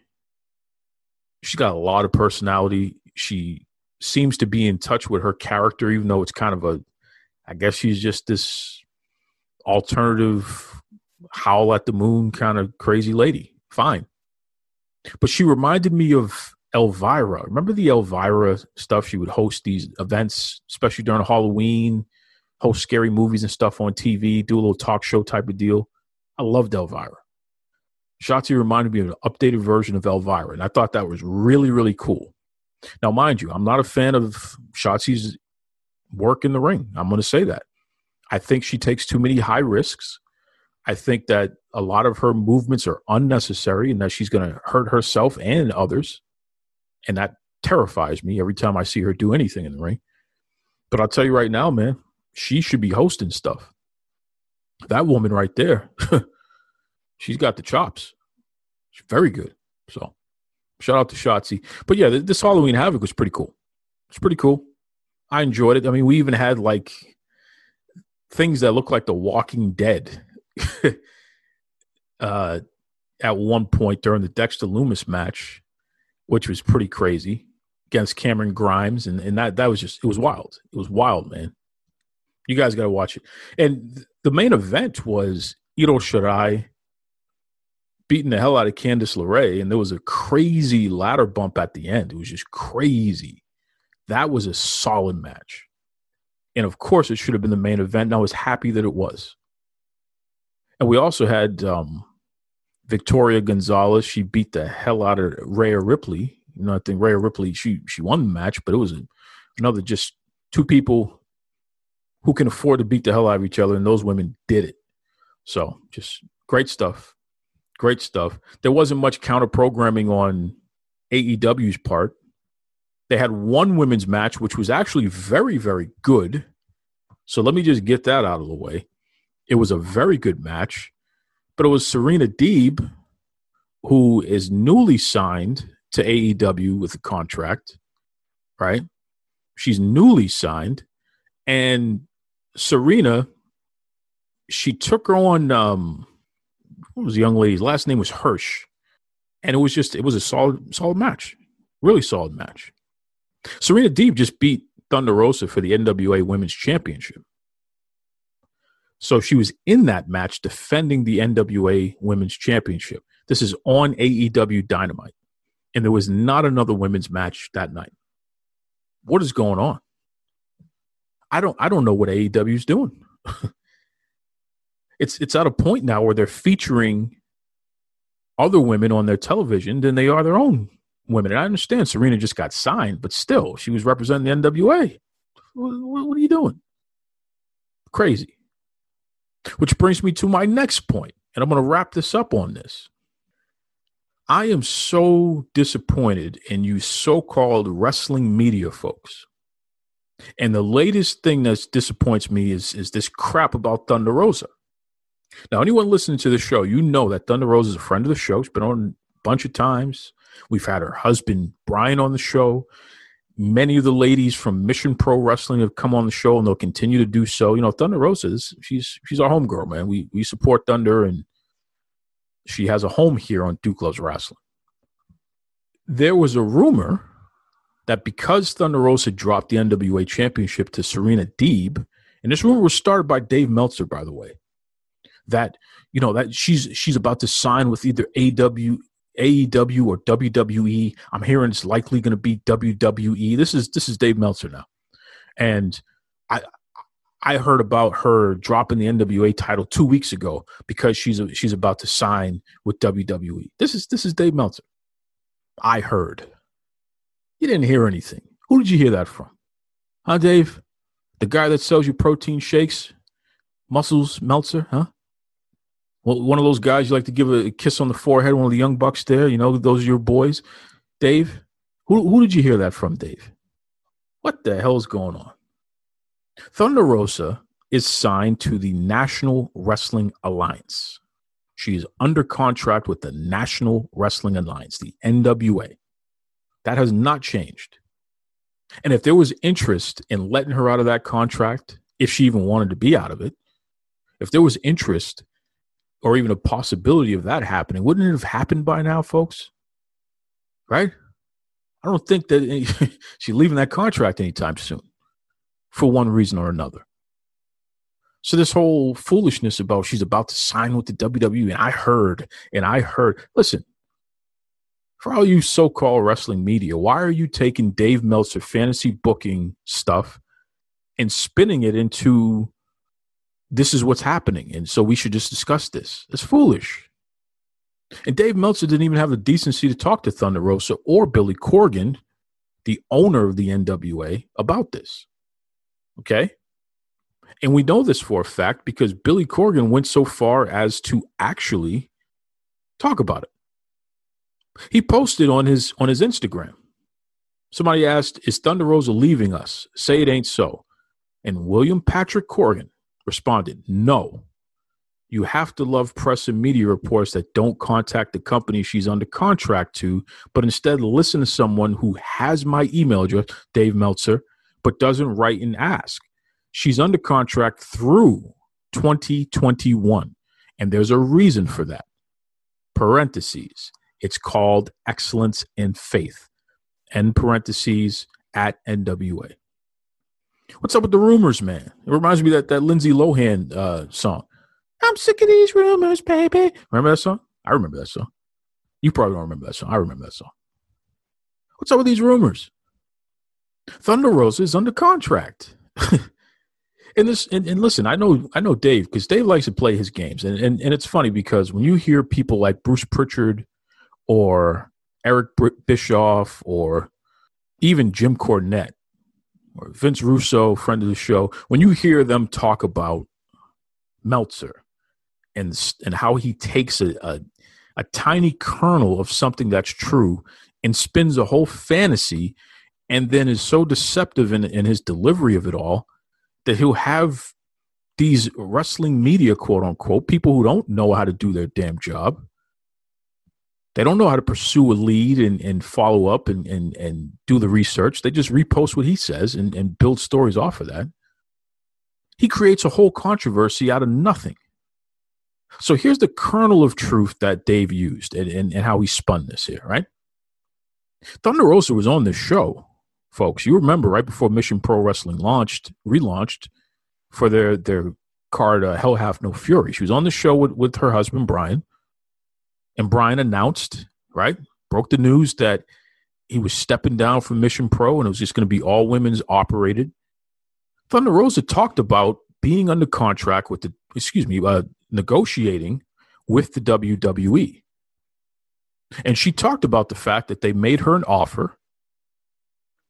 She's got a lot of personality. She seems to be in touch with her character, even though it's kind of a, I guess she's just this alternative howl at the moon kind of crazy lady. Fine. But she reminded me of Elvira. Remember the Elvira stuff? She would host these events, especially during Halloween, host scary movies and stuff on TV, do a little talk show type of deal. I loved Elvira. Shotzi reminded me of an updated version of Elvira, and I thought that was really, really cool. Now, mind you, I'm not a fan of Shotzi's work in the ring. I'm going to say that. I think she takes too many high risks. I think that a lot of her movements are unnecessary and that she's going to hurt herself and others. And that terrifies me every time I see her do anything in the ring. But I'll tell you right now, man, she should be hosting stuff. That woman right there, she's got the chops. She's very good. So shout out to Shotzi. But yeah, this Halloween Havoc was pretty cool. It's pretty cool. I enjoyed it. I mean, we even had like things that look like The Walking Dead uh, at one point during the Dexter Lumis match, which was pretty crazy against Cameron Grimes, and and that that was just it was wild. It was wild, man. You guys got to watch it. And the main event was Io Shirai beating the hell out of Candice LeRae, and there was a crazy ladder bump at the end. It was just crazy. That was a solid match. And of course, it should have been the main event. And I was happy that it was. And we also had um, Victoria Gonzalez. She beat the hell out of Rhea Ripley. You know, I think Rhea Ripley she she won the match, but it was another just two people who can afford to beat the hell out of each other, and those women did it. So just great stuff, great stuff. There wasn't much counter programming on AEW's part. They had one women's match, which was actually very, very good. So let me just get that out of the way. It was a very good match, but it was Serena Deeb, who is newly signed to AEW with a contract, right? She's newly signed, and Serena, she took her on. Um, what was the young lady's last name was Hirsch, and it was just it was a solid solid match, really solid match. Serena Deeb just beat Thunder Rosa for the NWA Women's Championship. So she was in that match defending the NWA Women's Championship. This is on AEW Dynamite. And there was not another women's match that night. What is going on? I don't I don't know what AEW is doing. it's it's at a point now where they're featuring other women on their television than they are their own women. And I understand Serena just got signed, but still, she was representing the NWA. What, what are you doing? Crazy. Which brings me to my next point, and I'm going to wrap this up on this. I am so disappointed in you so called wrestling media folks. And the latest thing that disappoints me is, is this crap about Thunder Rosa. Now, anyone listening to the show, you know that Thunder Rosa is a friend of the show. She's been on a bunch of times. We've had her husband, Brian, on the show many of the ladies from Mission Pro Wrestling have come on the show, and they'll continue to do so. You know, Thunder Roses, she's she's our homegirl, man. We we support Thunder, and she has a home here on Duke Loves Wrestling. There was a rumor that because Thunder Rosa dropped the NWA Championship to Serena Deeb, and this rumor was started by Dave Meltzer, by the way, that you know that she's she's about to sign with either AW AEW or WWE. I'm hearing it's likely going to be WWE. This is this is Dave Meltzer now, and I I heard about her dropping the NWA title two weeks ago because she's she's about to sign with WWE. This is this is Dave Meltzer. I heard. You didn't hear anything. Who did you hear that from? Huh, Dave? The guy that sells you protein shakes, muscles, Meltzer, huh? Well, one of those guys you like to give a kiss on the forehead, one of the young bucks there, you know, those are your boys. Dave, who, who did you hear that from, Dave? What the hell is going on? Thunder Rosa is signed to the National Wrestling Alliance. She is under contract with the National Wrestling Alliance, the NWA. That has not changed. And if there was interest in letting her out of that contract, if she even wanted to be out of it, if there was interest or even a possibility of that happening, wouldn't it have happened by now, folks? Right? I don't think that she's leaving that contract anytime soon for one reason or another. So this whole foolishness about she's about to sign with the WWE, and I heard, and I heard. Listen, for all you so-called wrestling media, why are you taking Dave Meltzer fantasy booking stuff and spinning it into this is what's happening, and so we should just discuss this? It's foolish. And Dave Meltzer didn't even have the decency to talk to Thunder Rosa or Billy Corgan, the owner of the NWA, about this. Okay. And we know this for a fact because Billy Corgan went so far as to actually talk about it. He posted on his on his Instagram. Somebody asked, "Is Thunder Rosa leaving us?" Say it ain't so. And William Patrick Corgan responded, "No. You have to love press and media reports that don't contact the company she's under contract to, but instead listen to someone who has my email address, Dave Meltzer, but doesn't write and ask. She's under contract through 2021, and there's a reason for that. Parentheses. It's called excellence in faith. End parentheses at NWA. What's up with the rumors, man? It reminds me of that that Lindsay Lohan uh, song. I'm sick of these rumors, baby. Remember that song? I remember that song. You probably don't remember that song. I remember that song. What's up with these rumors? Thunder Rosa is under contract. and this and, and, listen, I know I know Dave because Dave likes to play his games, and, and and it's funny because when you hear people like Bruce Pritchard or Eric Bischoff or even Jim Cornette or Vince Russo, friend of the show, when you hear them talk about Meltzer and and how he takes a, a a tiny kernel of something that's true and spins a whole fantasy and then is so deceptive in, in his delivery of it all that he'll have these wrestling media, quote unquote, people who don't know how to do their damn job. They don't know how to pursue a lead and, and follow up and, and, and do the research. They just repost what he says and, and build stories off of that. He creates a whole controversy out of nothing. So here's the kernel of truth that Dave used and, and, and how he spun this here, right? Thunder Rosa was on this show folks. You remember right before Mission Pro Wrestling launched, relaunched for their their card uh, Hell Hath No Fury. She was on the show with, with her husband Brian, and Brian announced, right, broke the news that he was stepping down from Mission Pro and it was just going to be all women's operated. Thunder Rosa talked about being under contract with the, excuse me, uh, negotiating with the WWE. And she talked about the fact that they made her an offer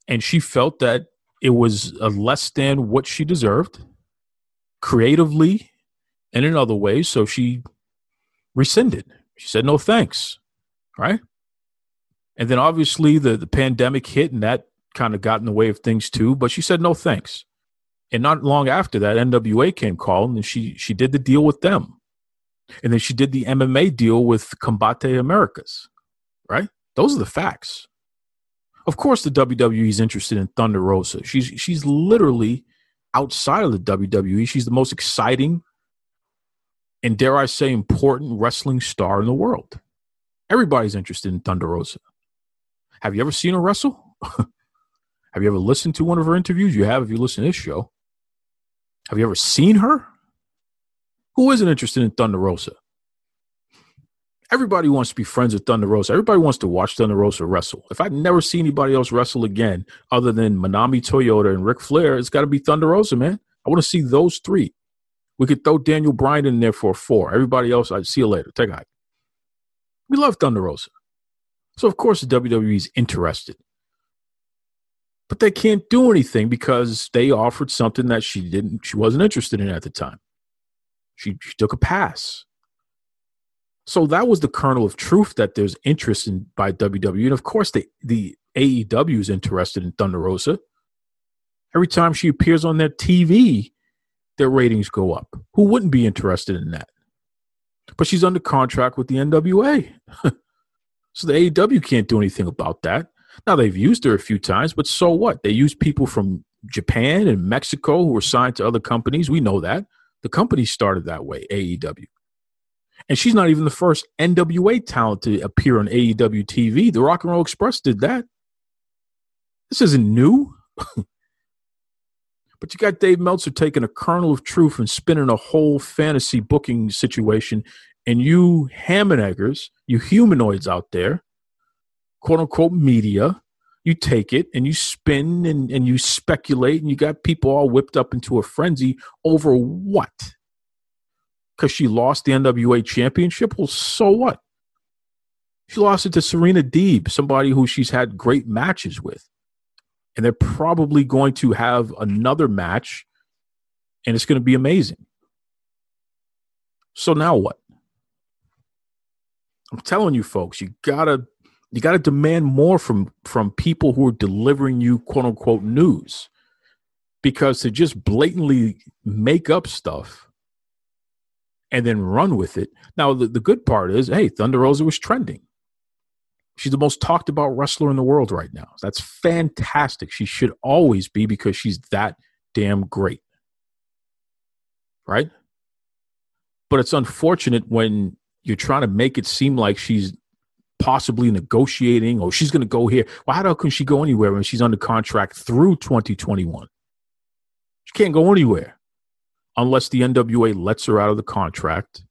and she felt that it was a less than what she deserved creatively and in other ways. So she rescinded. She said, no thanks. Right. And then obviously the, the pandemic hit and that kind of got in the way of things too. But she said, no thanks. And not long after that, NWA came calling and she, she did the deal with them. And then she did the MMA deal with Combate Americas. Right. Those are the facts. Of course, the WWE is interested in Thunder Rosa. She's she's literally outside of the WWE. She's the most exciting and dare I say important wrestling star in the world. Everybody's interested in Thunder Rosa. Have you ever seen her wrestle? have you ever listened to one of her interviews? You have if you listen to this show. Have you ever seen her? Who isn't interested in Thunder Rosa? everybody wants to be friends with Thunder Rosa. Everybody wants to watch Thunder Rosa wrestle. If I never see anybody else wrestle again other than Manami Toyota and Ric Flair, it's got to be Thunder Rosa, man. I want to see those three. We could throw Daniel Bryan in there for a four. Everybody else, I see you later. Take a hike. We love Thunder Rosa. So of course the WWE is interested. But they can't do anything because they offered something that she didn't she wasn't interested in at the time. She, she took a pass. So that was the kernel of truth that there's interest in by WWE. And of course, the, the AEW is interested in Thunder Rosa. Every time she appears on their TV, their ratings go up. Who wouldn't be interested in that? But she's under contract with the NWA. so the AEW can't do anything about that. Now, they've used her a few times, but so what? They use people from Japan and Mexico who were signed to other companies. We know that. The company started that way, AEW. And she's not even the first NWA talent to appear on AEW TV. The Rock and Roll Express did that. This isn't new. But you got Dave Meltzer taking a kernel of truth and spinning a whole fantasy booking situation. And you Hammeneggers, you humanoids out there, quote unquote media, you take it and you spin and, and you speculate and you got people all whipped up into a frenzy over what? Because she lost the NWA championship? Well, so what? She lost it to Serena Deeb, somebody who she's had great matches with and they're probably going to have another match and it's going to be amazing. So now what? I'm telling you folks, you got to you got to demand more from from people who are delivering you quote unquote news. Because to just blatantly make up stuff and then run with it. Now the, the good part is, hey, Thunder Rosa was trending. She's the most talked about wrestler in the world right now. That's fantastic. She should always be because she's that damn great. Right? But it's unfortunate when you're trying to make it seem like she's possibly negotiating or she's going to go here. Well, how can she go anywhere when she's under contract through 2021? She can't go anywhere unless the NWA lets her out of the contract,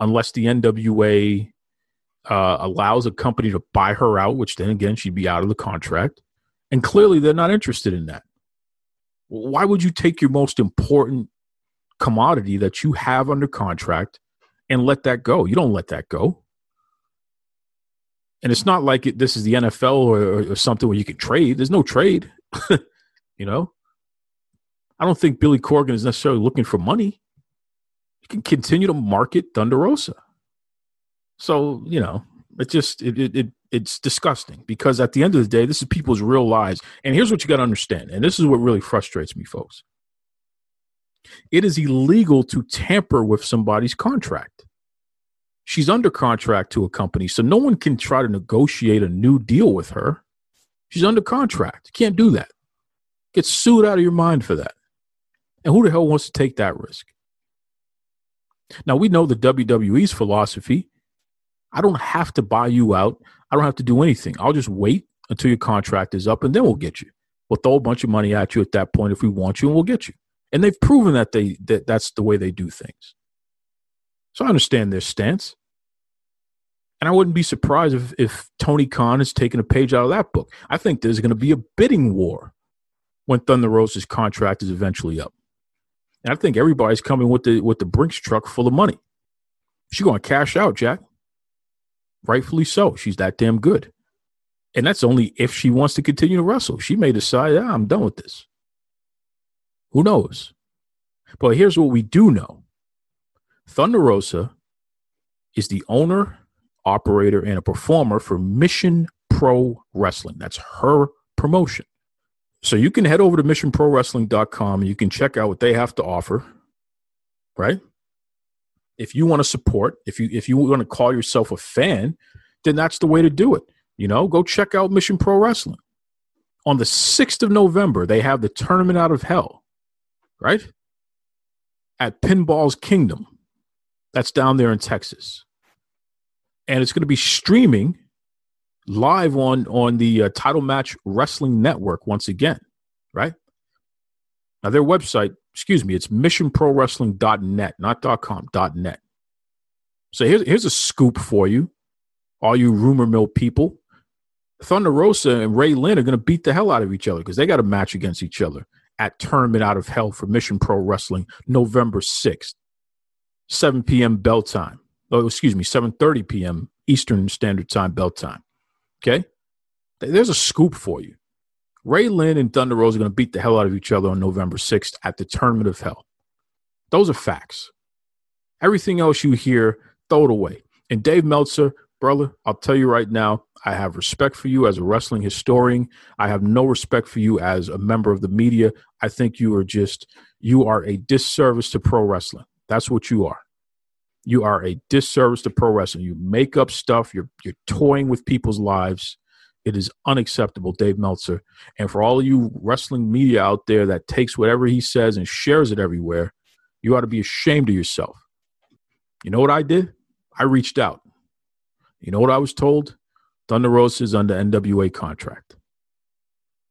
unless the NWA uh, allows a company to buy her out, which then again she'd be out of the contract. And clearly they're not interested in that. Why would you take your most important commodity that you have under contract and let that go? You don't let that go. And it's not like it, this is the NFL or, or something where you can trade. There's no trade. you know, I don't think Billy Corgan is necessarily looking for money. You can continue to market Thunder Rosa. So you know, it just it, it, it it's disgusting because at the end of the day, this is people's real lives. And here's what you got to understand, and this is what really frustrates me, folks. It is illegal to tamper with somebody's contract. She's under contract to a company, so no one can try to negotiate a new deal with her. She's under contract. You can't do that. Get sued out of your mind for that. And who the hell wants to take that risk? Now, we know the WWE's philosophy I don't have to buy you out. I don't have to do anything. I'll just wait until your contract is up and then we'll get you. We'll throw a bunch of money at you at that point if we want you and we'll get you. And they've proven that they that that's the way they do things. So I understand their stance. And I wouldn't be surprised if, if Tony Khan is taking a page out of that book. I think there's going to be a bidding war when Thunder Rosa's contract is eventually up. And I think everybody's coming with the with the Brinks truck full of money. She's going to cash out, Jack rightfully so. She's that damn good. And that's only if she wants to continue to wrestle. She may decide, ah, I'm done with this. Who knows? But here's what we do know Thunder Rosa is the owner, operator, and a performer for Mission Pro Wrestling. That's her promotion. So you can head over to missionprowrestling.com and you can check out what they have to offer, right? If you want to support, if you if you want to call yourself a fan, then that's the way to do it. You know, go check out Mission Pro Wrestling. On the 6th of November, they have the Tournament Out of Hell, right? At Pinballz Kingdom. That's down there in Texas. And it's going to be streaming live on on the uh, Title Match Wrestling Network once again, right? Now their website excuse me, it's missionprowrestling.net, not .com, .net. So here's, here's a scoop for you, all you rumor mill people. Thunder Rosa and Ray Lyn are going to beat the hell out of each other because they got a match against each other at Tournament Out of Hell for Mission Pro Wrestling, November 6th, 7 p.m. bell time. Oh, excuse me, 7.30 p.m. Eastern Standard Time bell time. Okay? There's a scoop for you. Ray Lyn and Thunder Rosa are going to beat the hell out of each other on November 6th at the Tournament of Hell. Those are facts. Everything else you hear, throw it away. And Dave Meltzer, brother, I'll tell you right now, I have respect for you as a wrestling historian. I have no respect for you as a member of the media. I think you are just, you are a disservice to pro wrestling. That's what you are. You are a disservice to pro wrestling. You make up stuff. You're you're toying with people's lives. It is unacceptable, Dave Meltzer. And for all of you wrestling media out there that takes whatever he says and shares it everywhere, you ought to be ashamed of yourself. You know what I did? I reached out. You know what I was told? Thunder Rosa is under NWA contract.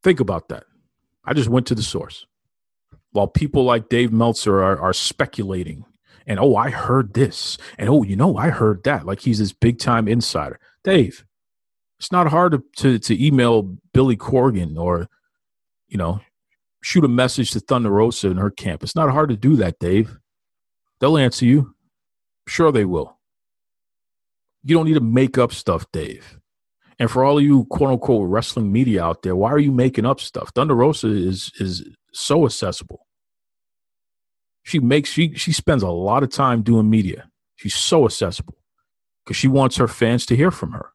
Think about that. I just went to the source. While people like Dave Meltzer are, are speculating and, oh, I heard this. And, oh, you know, I heard that. Like he's this big time insider. Dave, it's not hard to, to, to email Billy Corgan or, you know, shoot a message to Thunder Rosa in her camp. It's not hard to do that, Dave. They'll answer you. Sure, they will. You don't need to make up stuff, Dave. And for all of you quote unquote wrestling media out there, why are you making up stuff? Thunder Rosa is is so accessible. She makes she she spends a lot of time doing media. She's so accessible because she wants her fans to hear from her.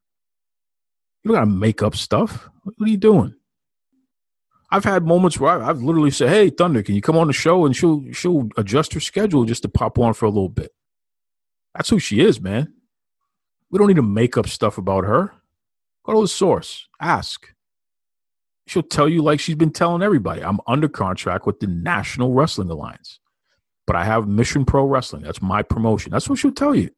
You gotta make up stuff. What are you doing? I've had moments where I've literally said, "Hey, Thunder, can you come on the show?" And she'll she'll adjust her schedule just to pop on for a little bit. That's who she is, man. We don't need to make up stuff about her. Go to the source. Ask. She'll tell you like she's been telling everybody. I'm under contract with the National Wrestling Alliance, but I have Mission Pro Wrestling. That's my promotion. That's what she'll tell you.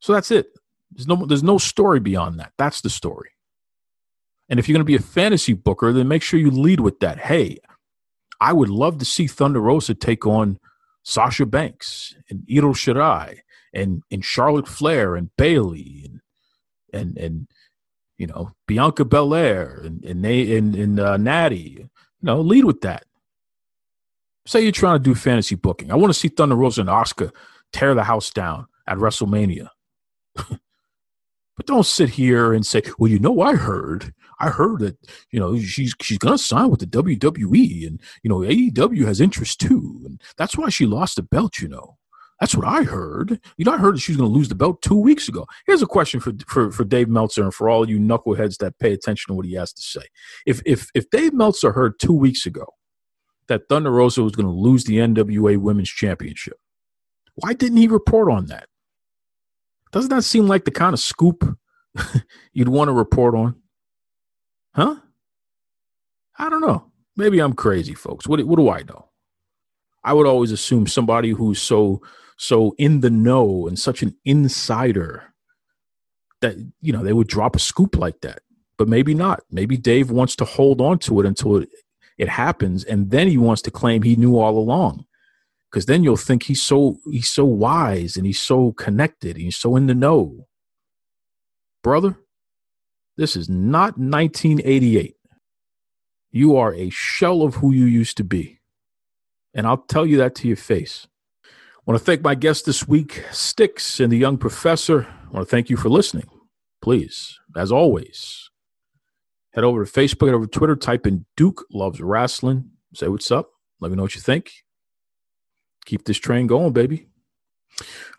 So that's it. There's no there's no story beyond that. That's the story. And if you're going to be a fantasy booker, then make sure you lead with that. Hey, I would love to see Thunder Rosa take on Sasha Banks and Io Shirai and and Charlotte Flair and Bayley and and and you know Bianca Belair and and and, and uh, Natty. You know, lead with that. Say you're trying to do fantasy booking. I want to see Thunder Rosa and Asuka tear the house down at WrestleMania. but don't sit here and say, "Well, you know, I heard, I heard that you know she's she's gonna sign with the WWE, and you know AEW has interest too, and that's why she lost the belt." You know, that's what I heard. You know, I heard that she was going to lose the belt two weeks ago. Here's a question for, for for Dave Meltzer and for all you knuckleheads that pay attention to what he has to say. If if if Dave Meltzer heard two weeks ago that Thunder Rosa was going to lose the NWA Women's Championship, why didn't he report on that? Doesn't that seem like the kind of scoop you'd want to report on? Huh? I don't know. Maybe I'm crazy, folks. What what do I know? I would always assume somebody who's so so in the know and such an insider that you know they would drop a scoop like that but maybe not maybe dave wants to hold on to it until it, it happens and then he wants to claim he knew all along because then you'll think he's so he's so wise and he's so connected and he's so in the know brother this is not 1988 you are a shell of who you used to be and i'll tell you that to your face I want to thank my guest this week, Sticks and the Young Professor. I want to thank you for listening. Please, as always, head over to Facebook, head over to Twitter, type in Duke Loves Wrestling. Say what's up. Let me know what you think. Keep this train going, baby.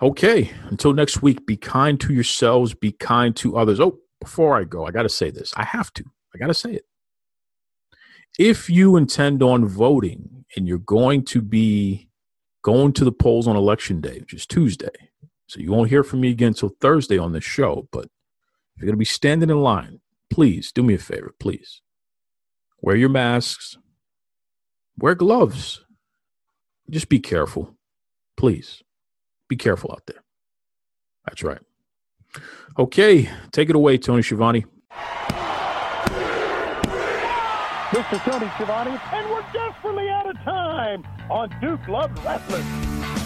Okay, until next week, be kind to yourselves, be kind to others. Oh, before I go, I got to say this. I have to. I got to say it. If you intend on voting and you're going to be going to the polls on election day, which is Tuesday. So you won't hear from me again until Thursday on this show. But if you're going to be standing in line, please do me a favor, please. Wear your masks, wear gloves. Just be careful. Please be careful out there. That's right. Okay, take it away, Tony Schiavone.
Mr. Tony Schiavone, and we're desperately out of time on Duke Love Wrestling.